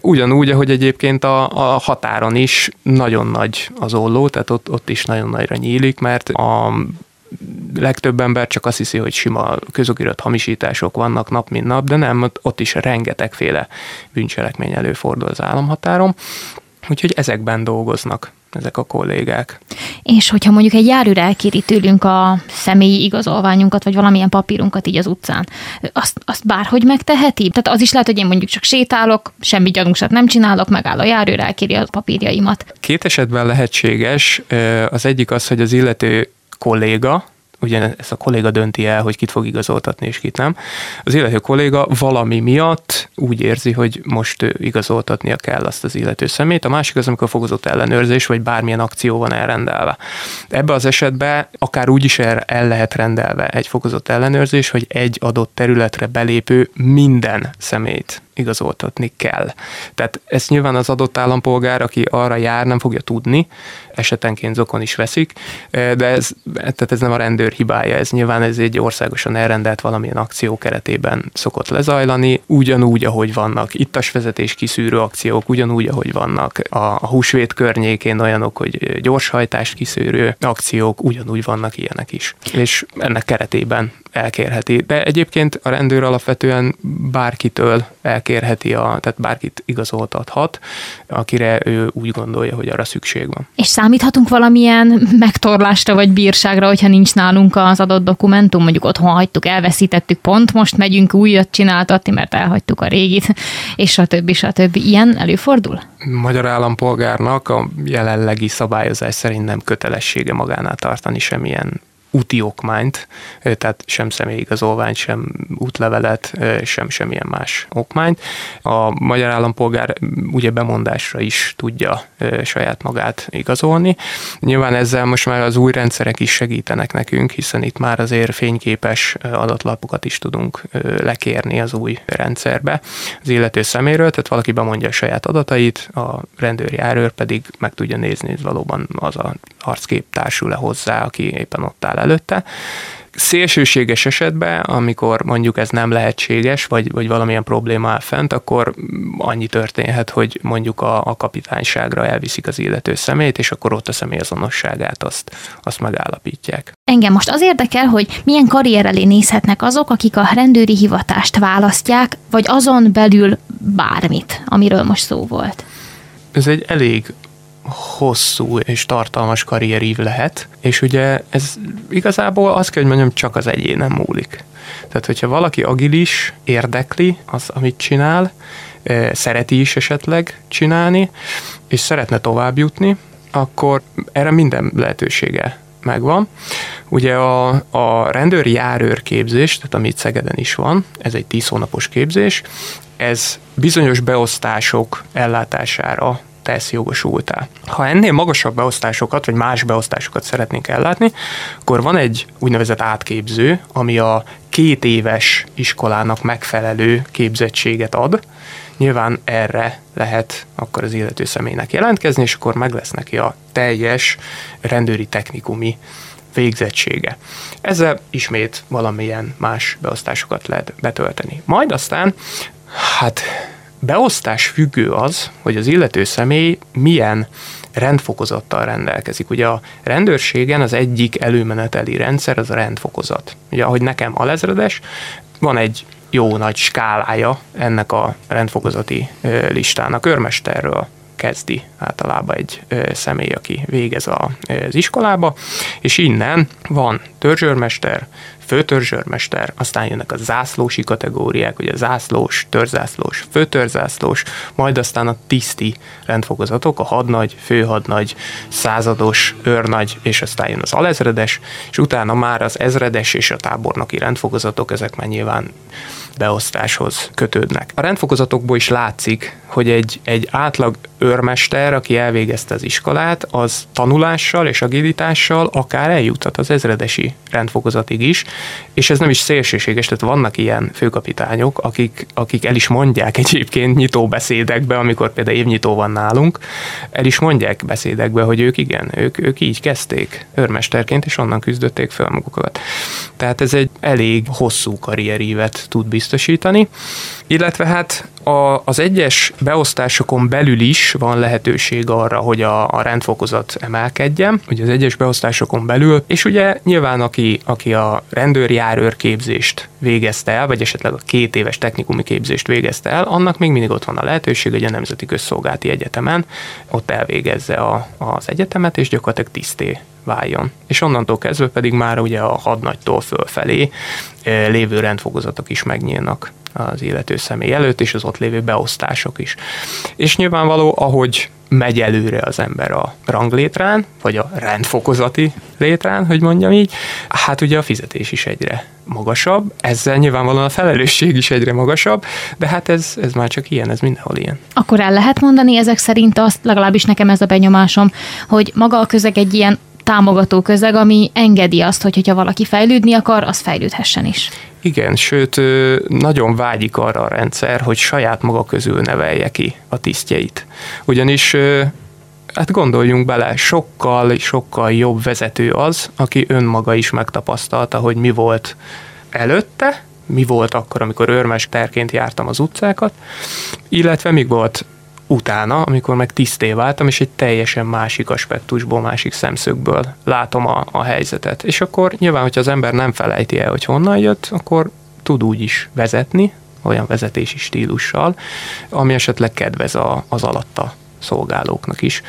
Ugyanúgy, ahogy egyébként a, a határon is nagyon nagy az olló, tehát ott, ott is nagyon nagyra nyílik, mert a legtöbb ember csak azt hiszi, hogy sima közokirat hamisítások vannak nap mint nap, de nem, ott is rengetegféle bűncselekmény előfordul az államhatáron, úgyhogy ezekben dolgoznak ezek a kollégák. És hogyha mondjuk egy járőr elkéri tőlünk a személyi igazolványunkat, vagy valamilyen papírunkat így az utcán, azt, azt bárhogy megteheti? Tehát az is lehet, hogy én mondjuk csak sétálok, semmi gyanúsat nem csinálok, megáll a járőr, elkéri a papírjaimat. Két esetben lehetséges. Az egyik az, hogy az illető kolléga, ugye ez a kolléga dönti el, hogy kit fog igazoltatni és kit nem. Az illető kolléga valami miatt úgy érzi, hogy most igazoltatnia kell azt az illető szemét. A másik az, amikor fokozott ellenőrzés, vagy bármilyen akció van elrendelve. Ebbe az esetben akár úgy is el, el lehet rendelve egy fokozott ellenőrzés, hogy egy adott területre belépő minden szemét igazoltatni kell. Tehát ezt nyilván az adott állampolgár, aki arra jár, nem fogja tudni, esetenként zokon is veszik, de ez, tehát ez nem a rendőr hibája, ez nyilván ez egy országosan elrendelt valamilyen akció keretében szokott lezajlani, ugyanúgy, ahogy vannak ittas vezetés kiszűrő akciók, ugyanúgy, ahogy vannak a húsvét környékén olyanok, hogy gyorshajtást kiszűrő akciók, ugyanúgy vannak ilyenek is. És ennek keretében elkérheti. De egyébként a rendőr alapvetően bárkitől elkérheti, a, tehát bárkit igazoltathat, akire ő úgy gondolja, hogy arra szükség van. És számíthatunk valamilyen megtorlásra vagy bírságra, hogyha nincs nálunk az adott dokumentum, mondjuk otthon hagytuk, elveszítettük pont, most megyünk újat csináltatni, mert elhagytuk a régit, és stb. stb. Ilyen előfordul? Magyar állampolgárnak a jelenlegi szabályozás szerint nem kötelessége magánál tartani semmilyen úti okmányt, tehát sem személyigazolványt, sem útlevelet, sem semmilyen más okmányt. A magyar állampolgár ugye bemondásra is tudja saját magát igazolni. Nyilván ezzel most már az új rendszerek is segítenek nekünk, hiszen itt már azért fényképes adatlapokat is tudunk lekérni az új rendszerbe az illető szeméről, tehát valaki bemondja a saját adatait, a rendőri járőr pedig meg tudja nézni, hogy valóban az a arckép társul-e hozzá, aki éppen ott áll előtte. Szélsőséges esetben, amikor mondjuk ez nem lehetséges, vagy, vagy valamilyen probléma áll fent, akkor annyi történhet, hogy mondjuk a, a kapitányságra elviszik az illető szemét, és akkor ott a személyazonosságát azt, azt megállapítják. Engem most az érdekel, hogy milyen karrier elé nézhetnek azok, akik a rendőri hivatást választják, vagy azon belül bármit, amiről most szó volt. Ez egy elég hosszú és tartalmas karrierív lehet, és ugye ez igazából azt kell, hogy mondjam, csak az egyénen múlik. Tehát, hogyha valaki agilis, érdekli az, amit csinál, szereti is esetleg csinálni, és szeretne tovább jutni, akkor erre minden lehetősége megvan. Ugye a, a rendőri járőr képzés, tehát amit Szegeden is van, ez egy 10 hónapos képzés, ez bizonyos beosztások ellátására tesz jogosultá. Ha ennél magasabb beosztásokat, vagy más beosztásokat szeretnénk ellátni, akkor van egy úgynevezett átképző, ami a két éves iskolának megfelelő képzettséget ad. Nyilván erre lehet akkor az illető személynek jelentkezni, és akkor meg lesz neki a teljes rendőri technikumi végzettsége. Ezzel ismét valamilyen más beosztásokat lehet betölteni. Majd aztán, hát beosztás függő az, hogy az illető személy milyen rendfokozattal rendelkezik. Ugye a rendőrségen az egyik előmeneteli rendszer az a rendfokozat. Ugye ahogy nekem alezredes, van egy jó nagy skálája ennek a rendfokozati listának. Örmesterről kezdi általában egy személy, aki végez az iskolába, és innen van törzsőrmester, főtörzsőrmester, aztán jönnek a zászlósi kategóriák, ugye zászlós, törzászlós, főtörzászlós, majd aztán a tiszti rendfokozatok, a hadnagy, főhadnagy, százados, őrnagy, és aztán jön az alezredes, és utána már az ezredes és a tábornoki rendfokozatok, ezek már nyilván beosztáshoz kötődnek. A rendfokozatokból is látszik, hogy egy, egy átlag őrmester, aki elvégezte az iskolát, az tanulással és agilitással akár eljuthat az ezredesi rendfokozatig is, és ez nem is szélsőséges, tehát vannak ilyen főkapitányok, akik, akik el is mondják egyébként nyitó beszédekbe, amikor például évnyitó van nálunk, el is mondják beszédekbe, hogy ők igen, ők, ők így kezdték őrmesterként, és onnan küzdötték fel magukat. Tehát ez egy elég hosszú karrierívet tud biztosítani, illetve hát a, az egyes beosztásokon belül is van lehetőség arra, hogy a, a rendfokozat emelkedjen, hogy az egyes beosztásokon belül, és ugye nyilván aki, aki a rendőrjárőr képzést végezte el, vagy esetleg a két éves technikumi képzést végezte el, annak még mindig ott van a lehetőség, hogy a Nemzeti Közszolgálati Egyetemen ott elvégezze a, az egyetemet, és gyakorlatilag tiszté váljon. És onnantól kezdve pedig már ugye a hadnagytól fölfelé eh, lévő rendfokozatok is megnyílnak az illető személy előtt, és az ott lévő beosztások is. És nyilvánvaló, ahogy megy előre az ember a ranglétrán, vagy a rendfokozati létrán, hogy mondjam így, hát ugye a fizetés is egyre magasabb, ezzel nyilvánvalóan a felelősség is egyre magasabb, de hát ez, ez már csak ilyen, ez mindenhol ilyen. Akkor el lehet mondani ezek szerint azt, legalábbis nekem ez a benyomásom, hogy maga a közeg egy ilyen támogató közeg, ami engedi azt, hogy hogyha valaki fejlődni akar, az fejlődhessen is. Igen, sőt, nagyon vágyik arra a rendszer, hogy saját maga közül nevelje ki a tisztjeit. Ugyanis Hát gondoljunk bele, sokkal, sokkal jobb vezető az, aki önmaga is megtapasztalta, hogy mi volt előtte, mi volt akkor, amikor őrmesterként jártam az utcákat, illetve mi volt utána, amikor meg tiszté váltam, és egy teljesen másik aspektusból, másik szemszögből látom a, a helyzetet. És akkor nyilván, hogyha az ember nem felejti el, hogy honnan jött, akkor tud úgy is vezetni, olyan vezetési stílussal, ami esetleg kedvez a, az alatta szolgálóknak is.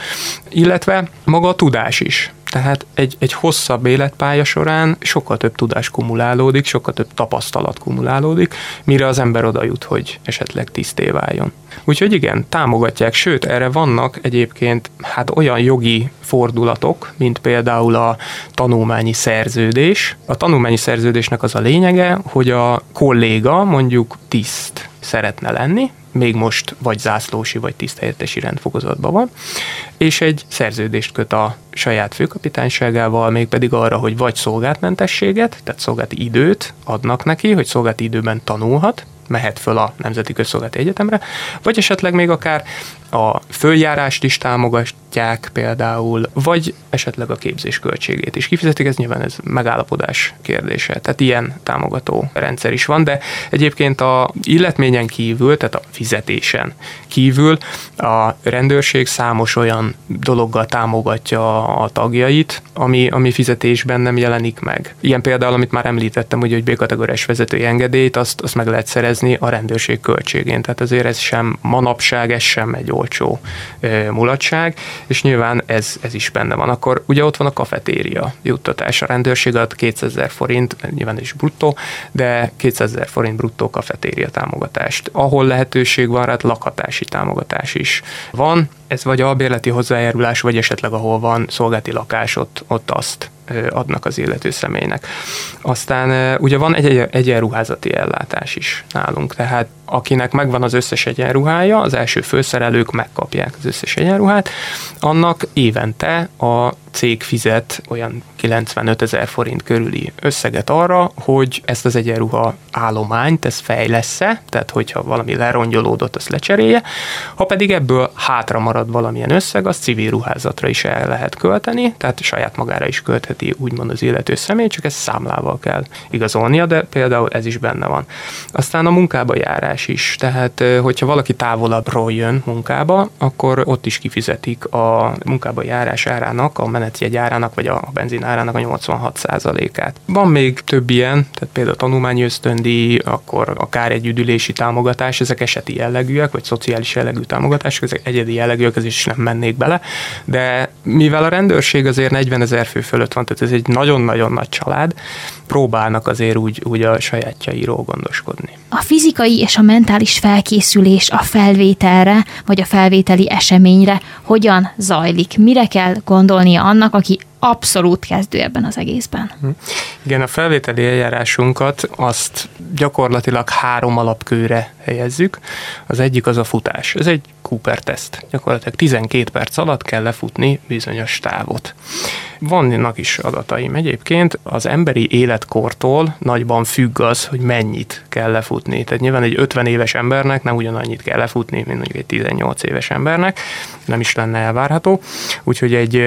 Illetve maga a tudás is. Tehát egy, egy hosszabb életpálya során sokkal több tudás kumulálódik, sokkal több tapasztalat kumulálódik, mire az ember oda jut, hogy esetleg tiszté váljon. Úgyhogy igen, támogatják, sőt, erre vannak egyébként hát olyan jogi fordulatok, mint például a tanulmányi szerződés. A tanulmányi szerződésnek az a lényege, hogy a kolléga mondjuk tiszt szeretne lenni, még most vagy zászlósi, vagy tiszthelyettesi rendfokozatban van, és egy szerződést köt a saját főkapitányságával, mégpedig arra, hogy vagy szolgáltmentességet, tehát szolgálti időt adnak neki, hogy szolgálti időben tanulhat, mehet föl a Nemzeti Közszolgálati Egyetemre, vagy esetleg még akár a följárást is támogatják például, vagy esetleg a képzés költségét is kifizetik, ez nyilván ez megállapodás kérdése. Tehát ilyen támogató rendszer is van, de egyébként a illetményen kívül, tehát a fizetésen kívül a rendőrség számos olyan dologgal támogatja a tagjait, ami, ami fizetésben nem jelenik meg. Ilyen például, amit már említettem, hogy, hogy B-kategóriás vezetői engedélyt, azt, azt meg lehet szerezni a rendőrség költségén. Tehát azért ez sem manapság, ez sem egy olcsó mulatság, és nyilván ez, ez is benne van. Akkor ugye ott van a kafetéria juttatás. A rendőrség ad 200 ezer forint, nyilván is bruttó, de 200 ezer forint bruttó kafetéria támogatást. Ahol lehetőség van, hát lakhatási támogatás is van. Ez vagy a bérleti hozzájárulás, vagy esetleg ahol van szolgálati lakás, ott, ott azt adnak az illető személynek. Aztán ugye van egy egyenruházati ellátás is nálunk, tehát akinek megvan az összes egyenruhája, az első főszerelők megkapják az összes egyenruhát, annak évente a cég fizet olyan 95 ezer forint körüli összeget arra, hogy ezt az egyenruha állományt, ez fejlesz-e, tehát hogyha valami lerongyolódott, azt lecserélje, ha pedig ebből hátra marad valamilyen összeg, az civil ruházatra is el lehet költeni, tehát saját magára is költheti úgymond az illető személy, csak ezt számlával kell igazolnia, de például ez is benne van. Aztán a munkába járás futás is. Tehát, hogyha valaki távolabbról jön munkába, akkor ott is kifizetik a munkába járás árának, a menetjegy árának, vagy a benzin árának a 86%-át. Van még több ilyen, tehát például tanulmányi ösztöndi, akkor akár egy üdülési támogatás, ezek eseti jellegűek, vagy szociális jellegű támogatások, ezek egyedi jellegűek, ez is nem mennék bele, de mivel a rendőrség azért 40 ezer fő fölött van, tehát ez egy nagyon-nagyon nagy család, próbálnak azért úgy, úgy a sajátjairól gondoskodni. A fizikai és a mentális felkészülés a felvételre, vagy a felvételi eseményre hogyan zajlik? Mire kell gondolnia annak, aki abszolút kezdő ebben az egészben. Hm. Igen, a felvételi eljárásunkat azt gyakorlatilag három alapkőre helyezzük. Az egyik az a futás. Ez egy Cooper teszt. Gyakorlatilag 12 perc alatt kell lefutni bizonyos távot. Vannak is adataim egyébként, az emberi életkortól nagyban függ az, hogy mennyit kell lefutni. Tehát nyilván egy 50 éves embernek nem ugyanannyit kell lefutni, mint mondjuk egy 18 éves embernek, nem is lenne elvárható. Úgyhogy egy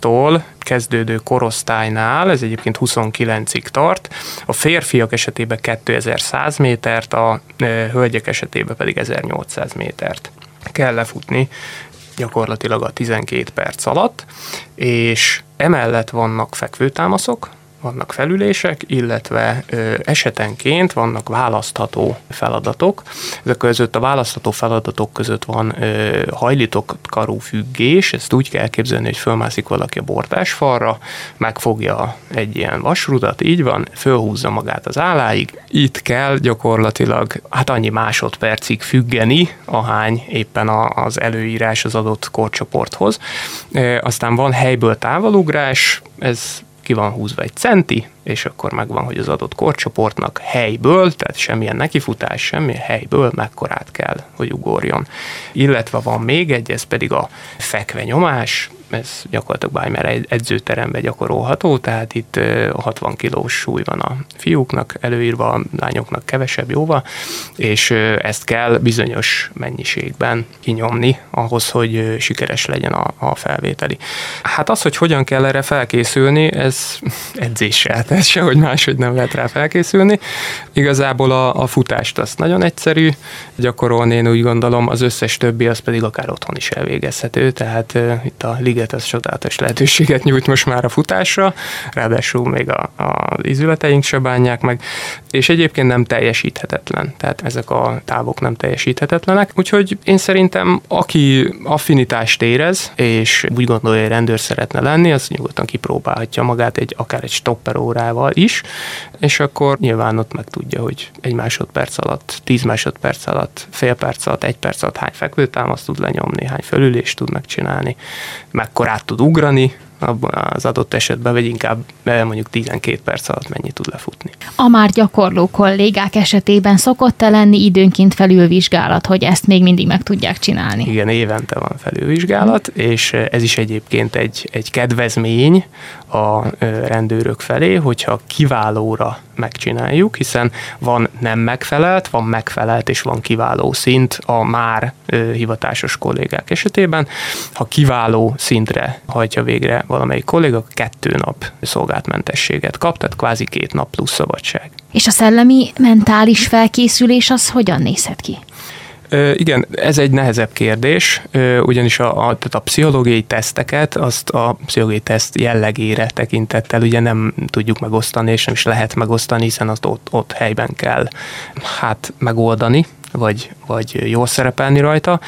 18-tól kezdődő korosztálynál, ez egyébként 29-ig tart, a férfiak esetében 2100 métert, a hölgyek esetében pedig 1800 métert kell lefutni gyakorlatilag a 12 perc alatt, és emellett vannak fekvőtámaszok, vannak felülések, illetve ö, esetenként vannak választható feladatok. Ezek között a választható feladatok között van ö, hajlítok karú függés, ezt úgy kell képzelni, hogy fölmászik valaki a bortásfalra, megfogja egy ilyen vasrudat, így van, fölhúzza magát az álláig. Itt kell gyakorlatilag hát annyi másodpercig függeni, ahány éppen a, az előírás az adott korcsoporthoz. E, aztán van helyből távolugrás, ez ki van húzva egy centi, és akkor megvan, hogy az adott korcsoportnak helyből, tehát semmilyen nekifutás, semmilyen helyből mekkorát kell, hogy ugorjon. Illetve van még egy, ez pedig a fekvenyomás, ez gyakorlatilag bármilyen edzőteremben gyakorolható, tehát itt 60 kilós súly van a fiúknak előírva, a lányoknak kevesebb jóval, és ezt kell bizonyos mennyiségben kinyomni ahhoz, hogy sikeres legyen a, a felvételi. Hát az, hogy hogyan kell erre felkészülni, ez (laughs) edzéssel, tehát sehogy máshogy nem lehet rá felkészülni. Igazából a, a futást az nagyon egyszerű gyakorolni, én úgy gondolom, az összes többi az pedig akár otthon is elvégezhető, tehát uh, itt a Liga sziget az csodálatos lehetőséget nyújt most már a futásra, ráadásul még a, a izületeink se bánják meg, és egyébként nem teljesíthetetlen, tehát ezek a távok nem teljesíthetetlenek, úgyhogy én szerintem aki affinitást érez, és úgy gondolja, hogy rendőr szeretne lenni, az nyugodtan kipróbálhatja magát egy akár egy stopper órával is, és akkor nyilván ott meg tudja, hogy egy másodperc alatt, tíz másodperc alatt, fél perc alatt, egy perc alatt hány fekvőtámaszt tud lenyomni, hány fölülést tud megcsinálni, mekkorát tud ugrani, abban az adott esetben, vagy inkább mondjuk 12 perc alatt mennyit tud lefutni. A már gyakorló kollégák esetében szokott-e lenni időnként felülvizsgálat, hogy ezt még mindig meg tudják csinálni? Igen, évente van felülvizsgálat, és ez is egyébként egy, egy kedvezmény a rendőrök felé, hogyha kiválóra megcsináljuk, hiszen van nem megfelelt, van megfelelt és van kiváló szint a már hivatásos kollégák esetében. Ha kiváló szintre hajtja végre valamelyik kolléga, kettő nap szolgáltmentességet kap, tehát kvázi két nap plusz szabadság. És a szellemi, mentális felkészülés az hogyan nézhet ki? Igen, ez egy nehezebb kérdés, ugyanis a, a, tehát a pszichológiai teszteket, azt a pszichológiai teszt jellegére tekintettel ugye nem tudjuk megosztani, és nem is lehet megosztani, hiszen azt ott, ott helyben kell hát megoldani, vagy, vagy jól szerepelni rajta.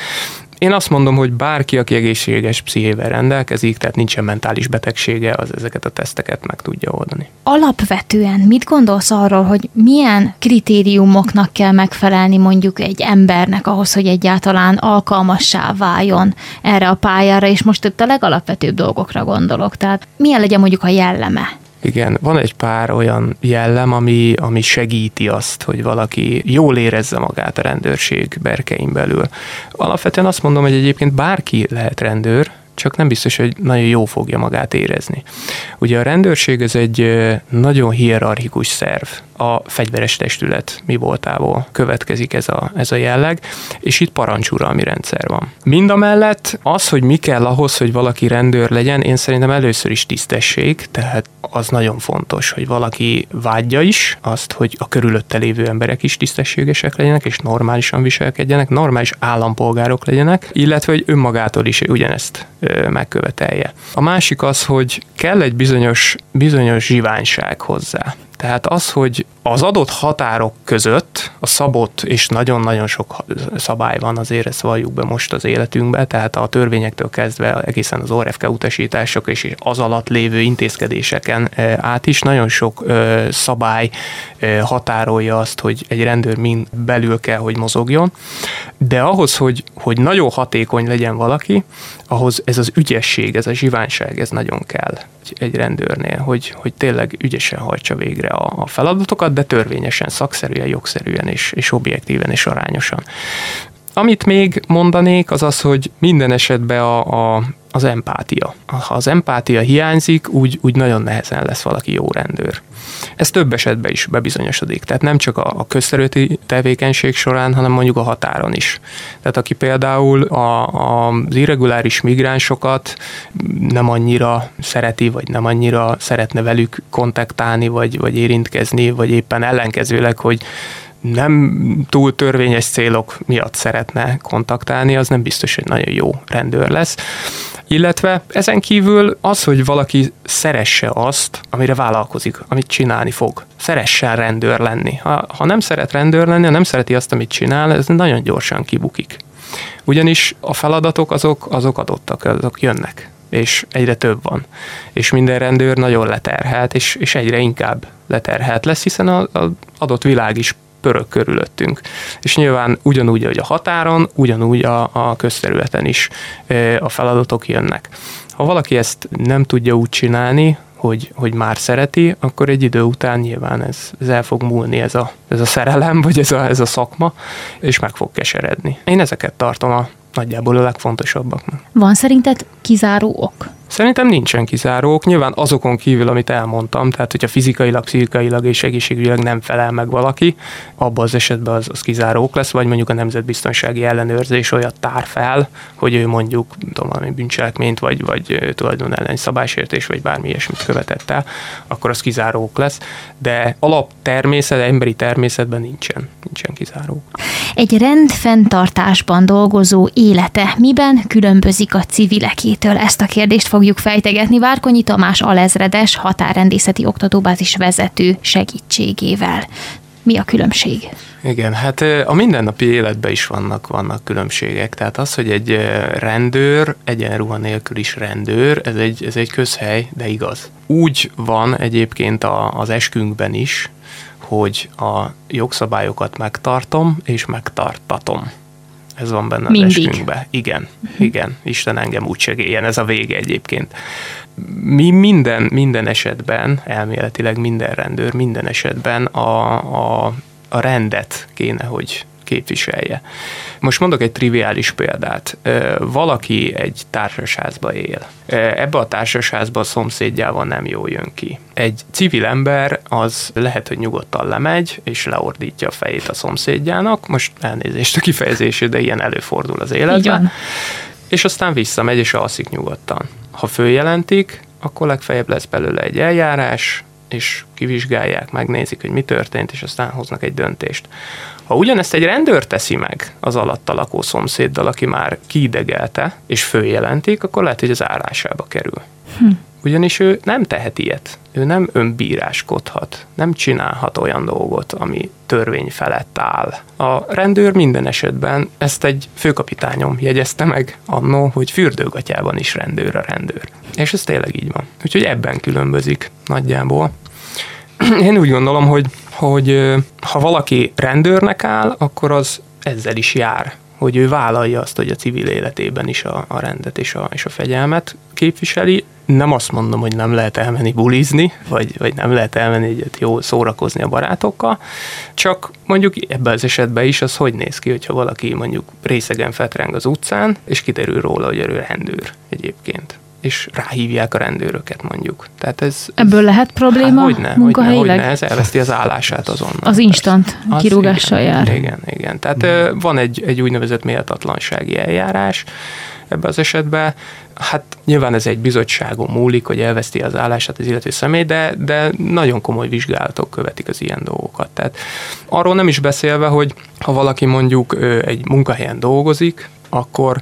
Én azt mondom, hogy bárki, aki egészséges pszichével rendelkezik, tehát nincsen mentális betegsége, az ezeket a teszteket meg tudja oldani. Alapvetően mit gondolsz arról, hogy milyen kritériumoknak kell megfelelni mondjuk egy embernek ahhoz, hogy egyáltalán alkalmassá váljon erre a pályára, és most itt a legalapvetőbb dolgokra gondolok. Tehát milyen legyen mondjuk a jelleme? Igen, van egy pár olyan jellem, ami, ami segíti azt, hogy valaki jól érezze magát a rendőrség berkein belül. Alapvetően azt mondom, hogy egyébként bárki lehet rendőr, csak nem biztos, hogy nagyon jó fogja magát érezni. Ugye a rendőrség ez egy nagyon hierarchikus szerv. A fegyveres testület mi voltából következik ez a, ez a jelleg, és itt parancsuralmi rendszer van. Mind a mellett az, hogy mi kell ahhoz, hogy valaki rendőr legyen, én szerintem először is tisztesség, tehát az nagyon fontos, hogy valaki vágyja is azt, hogy a körülötte lévő emberek is tisztességesek legyenek, és normálisan viselkedjenek, normális állampolgárok legyenek, illetve hogy önmagától is ugyanezt megkövetelje. A másik az, hogy kell egy bizonyos, bizonyos zsiványság hozzá. Tehát az, hogy az adott határok között a szabott, és nagyon-nagyon sok szabály van, azért ezt valljuk be most az életünkbe, tehát a törvényektől kezdve egészen az ORFK utasítások és az alatt lévő intézkedéseken át is nagyon sok szabály határolja azt, hogy egy rendőr mind belül kell, hogy mozogjon, de ahhoz, hogy, hogy nagyon hatékony legyen valaki, ahhoz ez az ügyesség, ez a zsiványság, ez nagyon kell egy rendőrnél, hogy, hogy tényleg ügyesen hajtsa végre a, a feladatokat, de törvényesen, szakszerűen, jogszerűen és, és objektíven és arányosan. Amit még mondanék, az az, hogy minden esetben a, a, az empátia. Ha az empátia hiányzik, úgy, úgy nagyon nehezen lesz valaki jó rendőr. Ez több esetben is bebizonyosodik. Tehát nem csak a, a közterületi tevékenység során, hanem mondjuk a határon is. Tehát aki például a, a, az irreguláris migránsokat nem annyira szereti, vagy nem annyira szeretne velük kontaktálni, vagy, vagy érintkezni, vagy éppen ellenkezőleg, hogy nem túl törvényes célok miatt szeretne kontaktálni, az nem biztos, hogy nagyon jó rendőr lesz. Illetve ezen kívül az, hogy valaki szeresse azt, amire vállalkozik, amit csinálni fog. Szeressen rendőr lenni. Ha, ha nem szeret rendőr lenni, ha nem szereti azt, amit csinál, ez nagyon gyorsan kibukik. Ugyanis a feladatok azok, azok adottak, azok jönnek és egyre több van. És minden rendőr nagyon leterhelt, és, és egyre inkább leterhelt lesz, hiszen az adott világ is pörög körülöttünk. És nyilván ugyanúgy, hogy a határon, ugyanúgy a, a közterületen is a feladatok jönnek. Ha valaki ezt nem tudja úgy csinálni, hogy, hogy már szereti, akkor egy idő után nyilván ez, ez el fog múlni ez a, ez a szerelem, vagy ez a, ez a szakma, és meg fog keseredni. Én ezeket tartom a nagyjából a legfontosabbaknak. Van szerinted kizáró ok? Szerintem nincsen kizárók, nyilván azokon kívül, amit elmondtam, tehát hogyha fizikailag, pszichisailag és egészségügyileg nem felel meg valaki, abban az esetben az, az kizárók lesz, vagy mondjuk a nemzetbiztonsági ellenőrzés olyat tár fel, hogy ő mondjuk tudom, valami bűncselekményt, vagy, vagy tulajdon ellen szabálysértés, vagy bármi ilyesmit követett el, akkor az kizárók lesz, de alap természet, emberi természetben nincsen, nincsen kizárók. Egy rendfenntartásban dolgozó élete miben különbözik a civilekétől? Ezt a kérdést fog fogjuk fejtegetni Várkonyi Tamás alezredes határrendészeti oktatóbázis vezető segítségével. Mi a különbség? Igen, hát a mindennapi életben is vannak, vannak különbségek. Tehát az, hogy egy rendőr egyenruha nélkül is rendőr, ez egy, ez egy közhely, de igaz. Úgy van egyébként a, az eskünkben is, hogy a jogszabályokat megtartom és megtartatom. Ez van benne Mindig. az eskünkbe. Igen, uh-huh. igen. Isten engem úgy segéljen, ez a vége egyébként. Mi minden, minden esetben, elméletileg minden rendőr, minden esetben a, a, a rendet kéne, hogy képviselje. Most mondok egy triviális példát. Valaki egy társasházba él. Ebbe a társasházba a szomszédjával nem jól jön ki. Egy civil ember az lehet, hogy nyugodtan lemegy, és leordítja a fejét a szomszédjának. Most elnézést a kifejezését, de ilyen előfordul az életben. És aztán visszamegy, és alszik nyugodtan. Ha följelentik, akkor legfeljebb lesz belőle egy eljárás, és kivizsgálják, megnézik, hogy mi történt, és aztán hoznak egy döntést. Ha ugyanezt egy rendőr teszi meg az alatta lakó szomszéddal, aki már kiidegelte, és följelentik, akkor lehet, hogy az állásába kerül. Hm. Ugyanis ő nem tehet ilyet. Ő nem önbíráskodhat, nem csinálhat olyan dolgot, ami törvény felett áll. A rendőr minden esetben, ezt egy főkapitányom jegyezte meg annó, hogy fürdőgatyában is rendőr a rendőr. És ez tényleg így van. Úgyhogy ebben különbözik nagyjából. (clears throat) Én úgy gondolom, hogy, hogy ha valaki rendőrnek áll, akkor az ezzel is jár, hogy ő vállalja azt, hogy a civil életében is a, a rendet és a, és a fegyelmet képviseli. Nem azt mondom, hogy nem lehet elmenni bulizni, vagy, vagy nem lehet elmenni egyet jó szórakozni a barátokkal, csak mondjuk ebben az esetben is az hogy néz ki, hogyha valaki mondjuk részegen fetreng az utcán, és kiderül róla, hogy ő rendőr egyébként és ráhívják a rendőröket mondjuk. Tehát ez, Ebből lehet probléma hát, hogyne, munkahelyileg? Hogyne, hogyne, ez elveszti az állását azonnal. Az instant persze. kirúgással igen, jár. Igen, igen. Tehát mm. van egy, egy úgynevezett méltatlansági eljárás, ebben az esetben. Hát nyilván ez egy bizottságon múlik, hogy elveszti az állását az illető személy, de, de nagyon komoly vizsgálatok követik az ilyen dolgokat. Tehát arról nem is beszélve, hogy ha valaki mondjuk egy munkahelyen dolgozik, akkor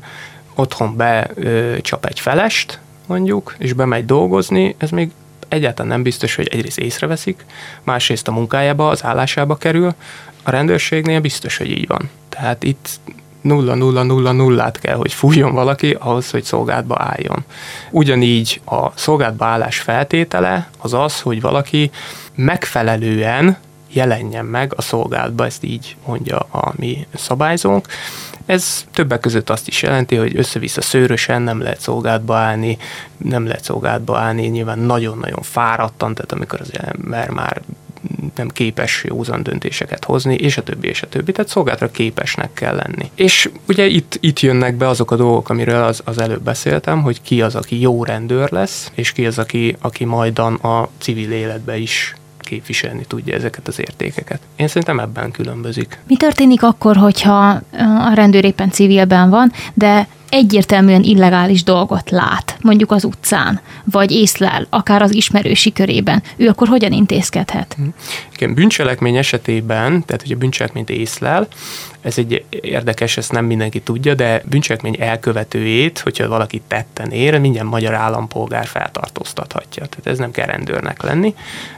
otthon becsap egy felest, mondjuk, és bemegy dolgozni, ez még egyáltalán nem biztos, hogy egyrészt észreveszik, másrészt a munkájába, az állásába kerül, a rendőrségnél biztos, hogy így van. Tehát itt nulla nulla nulla nullát kell, hogy fújjon valaki ahhoz, hogy szolgálatba álljon. Ugyanígy a szolgálatba állás feltétele az az, hogy valaki megfelelően jelenjen meg a szolgálatba, ezt így mondja a mi szabályzónk. Ez többek között azt is jelenti, hogy össze-vissza szőrösen nem lehet szolgálatba állni, nem lehet szolgálatba állni, nyilván nagyon-nagyon fáradtan, tehát amikor az ember már nem képes józan döntéseket hozni, és a többi, és a többi. Tehát szolgálatra képesnek kell lenni. És ugye itt, itt jönnek be azok a dolgok, amiről az, az előbb beszéltem, hogy ki az, aki jó rendőr lesz, és ki az, aki, aki majdan a civil életbe is képviselni tudja ezeket az értékeket. Én szerintem ebben különbözik. Mi történik akkor, hogyha a rendőr éppen civilben van, de egyértelműen illegális dolgot lát, mondjuk az utcán, vagy észlel, akár az ismerősi körében, ő akkor hogyan intézkedhet? Igen, bűncselekmény esetében, tehát hogy a bűncselekményt észlel, ez egy érdekes, ezt nem mindenki tudja, de bűncselekmény elkövetőjét, hogyha valaki tetten ér, minden magyar állampolgár feltartóztathatja. Tehát ez nem kell rendőrnek lenni,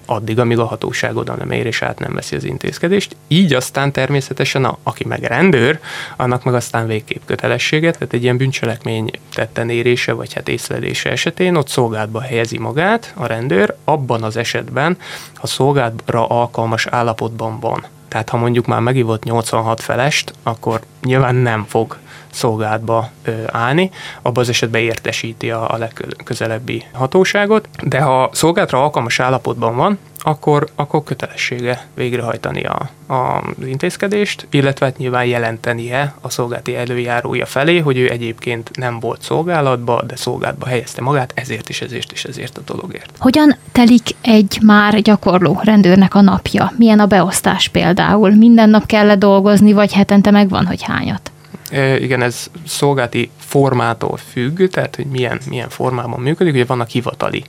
addig, amíg a hatóság oda nem ér és át nem veszi az intézkedést. Így aztán természetesen, a, aki meg rendőr, annak meg aztán végképp kötelessége, tehát egy ilyen bűncselekmény tetten érése vagy hát észlelése esetén ott szolgálatba helyezi magát a rendőr, abban az esetben, ha szolgálatra alkalmas állapotban van. Tehát ha mondjuk már megivott 86 felest, akkor nyilván nem fog szolgálatba állni, abban az esetben értesíti a, legközelebbi hatóságot, de ha szolgálatra alkalmas állapotban van, akkor, akkor kötelessége végrehajtani a, a, az intézkedést, illetve hát nyilván jelentenie a szolgálati előjárója felé, hogy ő egyébként nem volt szolgálatba, de szolgálatba helyezte magát, ezért is, ezért is, ezért a dologért. Hogyan telik egy már gyakorló rendőrnek a napja? Milyen a beosztás például? Minden nap kell dolgozni, vagy hetente megvan, hogy hányat? Igen, ez szolgálati formától függ, tehát hogy milyen, milyen formában működik. Ugye vannak hivatali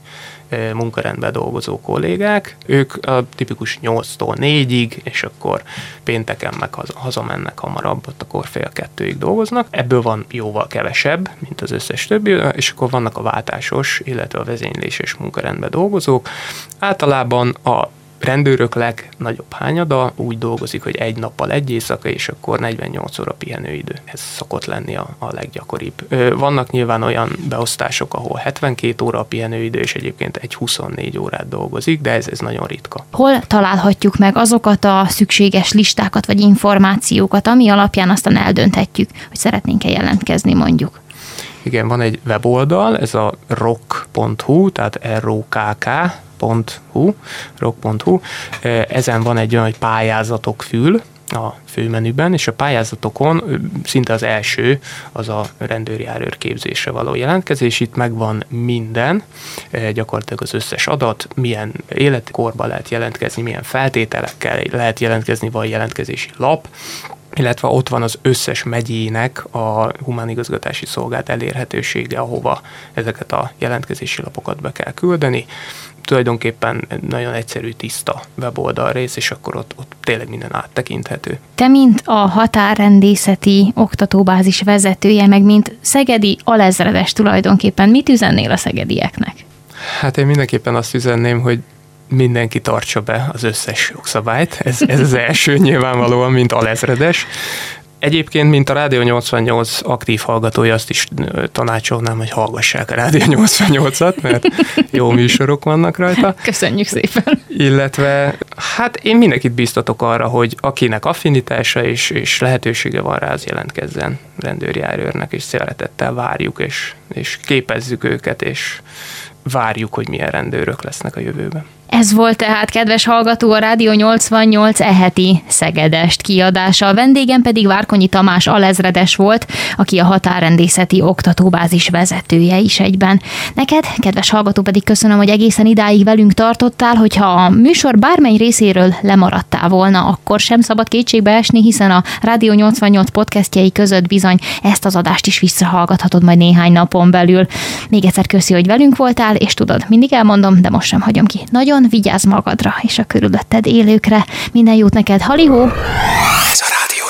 munkarendben dolgozó kollégák, ők a tipikus 8-tól 4-ig, és akkor pénteken meg haza, hazamennek hamarabb, ott akkor fél kettőig dolgoznak. Ebből van jóval kevesebb, mint az összes többi, és akkor vannak a váltásos, illetve a vezényléses munkarendben dolgozók. Általában a rendőrök legnagyobb hányada úgy dolgozik, hogy egy nappal egy éjszaka, és akkor 48 óra pihenőidő. Ez szokott lenni a, a leggyakoribb. Vannak nyilván olyan beosztások, ahol 72 óra a pihenőidő, és egyébként egy 24 órát dolgozik, de ez, ez nagyon ritka. Hol találhatjuk meg azokat a szükséges listákat vagy információkat, ami alapján aztán eldönthetjük, hogy szeretnénk-e jelentkezni mondjuk? Igen, van egy weboldal, ez a rock.hu, tehát R-O-K-K, rock.hu, rock.hu. Ezen van egy olyan, hogy pályázatok fül, a főmenüben, és a pályázatokon szinte az első az a rendőrjárőr képzésre való jelentkezés. Itt megvan minden, gyakorlatilag az összes adat, milyen életkorban lehet jelentkezni, milyen feltételekkel lehet jelentkezni, vagy jelentkezési lap, illetve ott van az összes megyének a humánigazgatási szolgált elérhetősége, ahova ezeket a jelentkezési lapokat be kell küldeni tulajdonképpen nagyon egyszerű, tiszta weboldal rész, és akkor ott, ott tényleg minden áttekinthető. Te, mint a határrendészeti oktatóbázis vezetője, meg mint szegedi alezredes tulajdonképpen, mit üzennél a szegedieknek? Hát én mindenképpen azt üzenném, hogy mindenki tartsa be az összes jogszabályt. Ez, ez az első nyilvánvalóan, mint alezredes. Egyébként, mint a Rádió 88 aktív hallgatója, azt is tanácsolnám, hogy hallgassák a Rádió 88-at, mert (laughs) jó műsorok vannak rajta. Köszönjük szépen! Illetve, hát én mindenkit biztatok arra, hogy akinek affinitása és, és lehetősége van rá, az jelentkezzen rendőrjárőrnek, és szeretettel várjuk, és, és képezzük őket, és várjuk, hogy milyen rendőrök lesznek a jövőben. Ez volt tehát, kedves hallgató, a Rádió 88 eheti Szegedest kiadása. A vendégem pedig Várkonyi Tamás alezredes volt, aki a határrendészeti oktatóbázis vezetője is egyben. Neked, kedves hallgató, pedig köszönöm, hogy egészen idáig velünk tartottál, hogyha a műsor bármely részéről lemaradtál volna, akkor sem szabad kétségbe esni, hiszen a Rádió 88 podcastjei között bizony ezt az adást is visszahallgathatod majd néhány napon belül. Még egyszer köszi, hogy velünk voltál, és tudod, mindig elmondom, de most sem hagyom ki. Nagyon van, vigyázz magadra és a körülötted élőkre. Minden jót neked, halihó! Ez a Rádió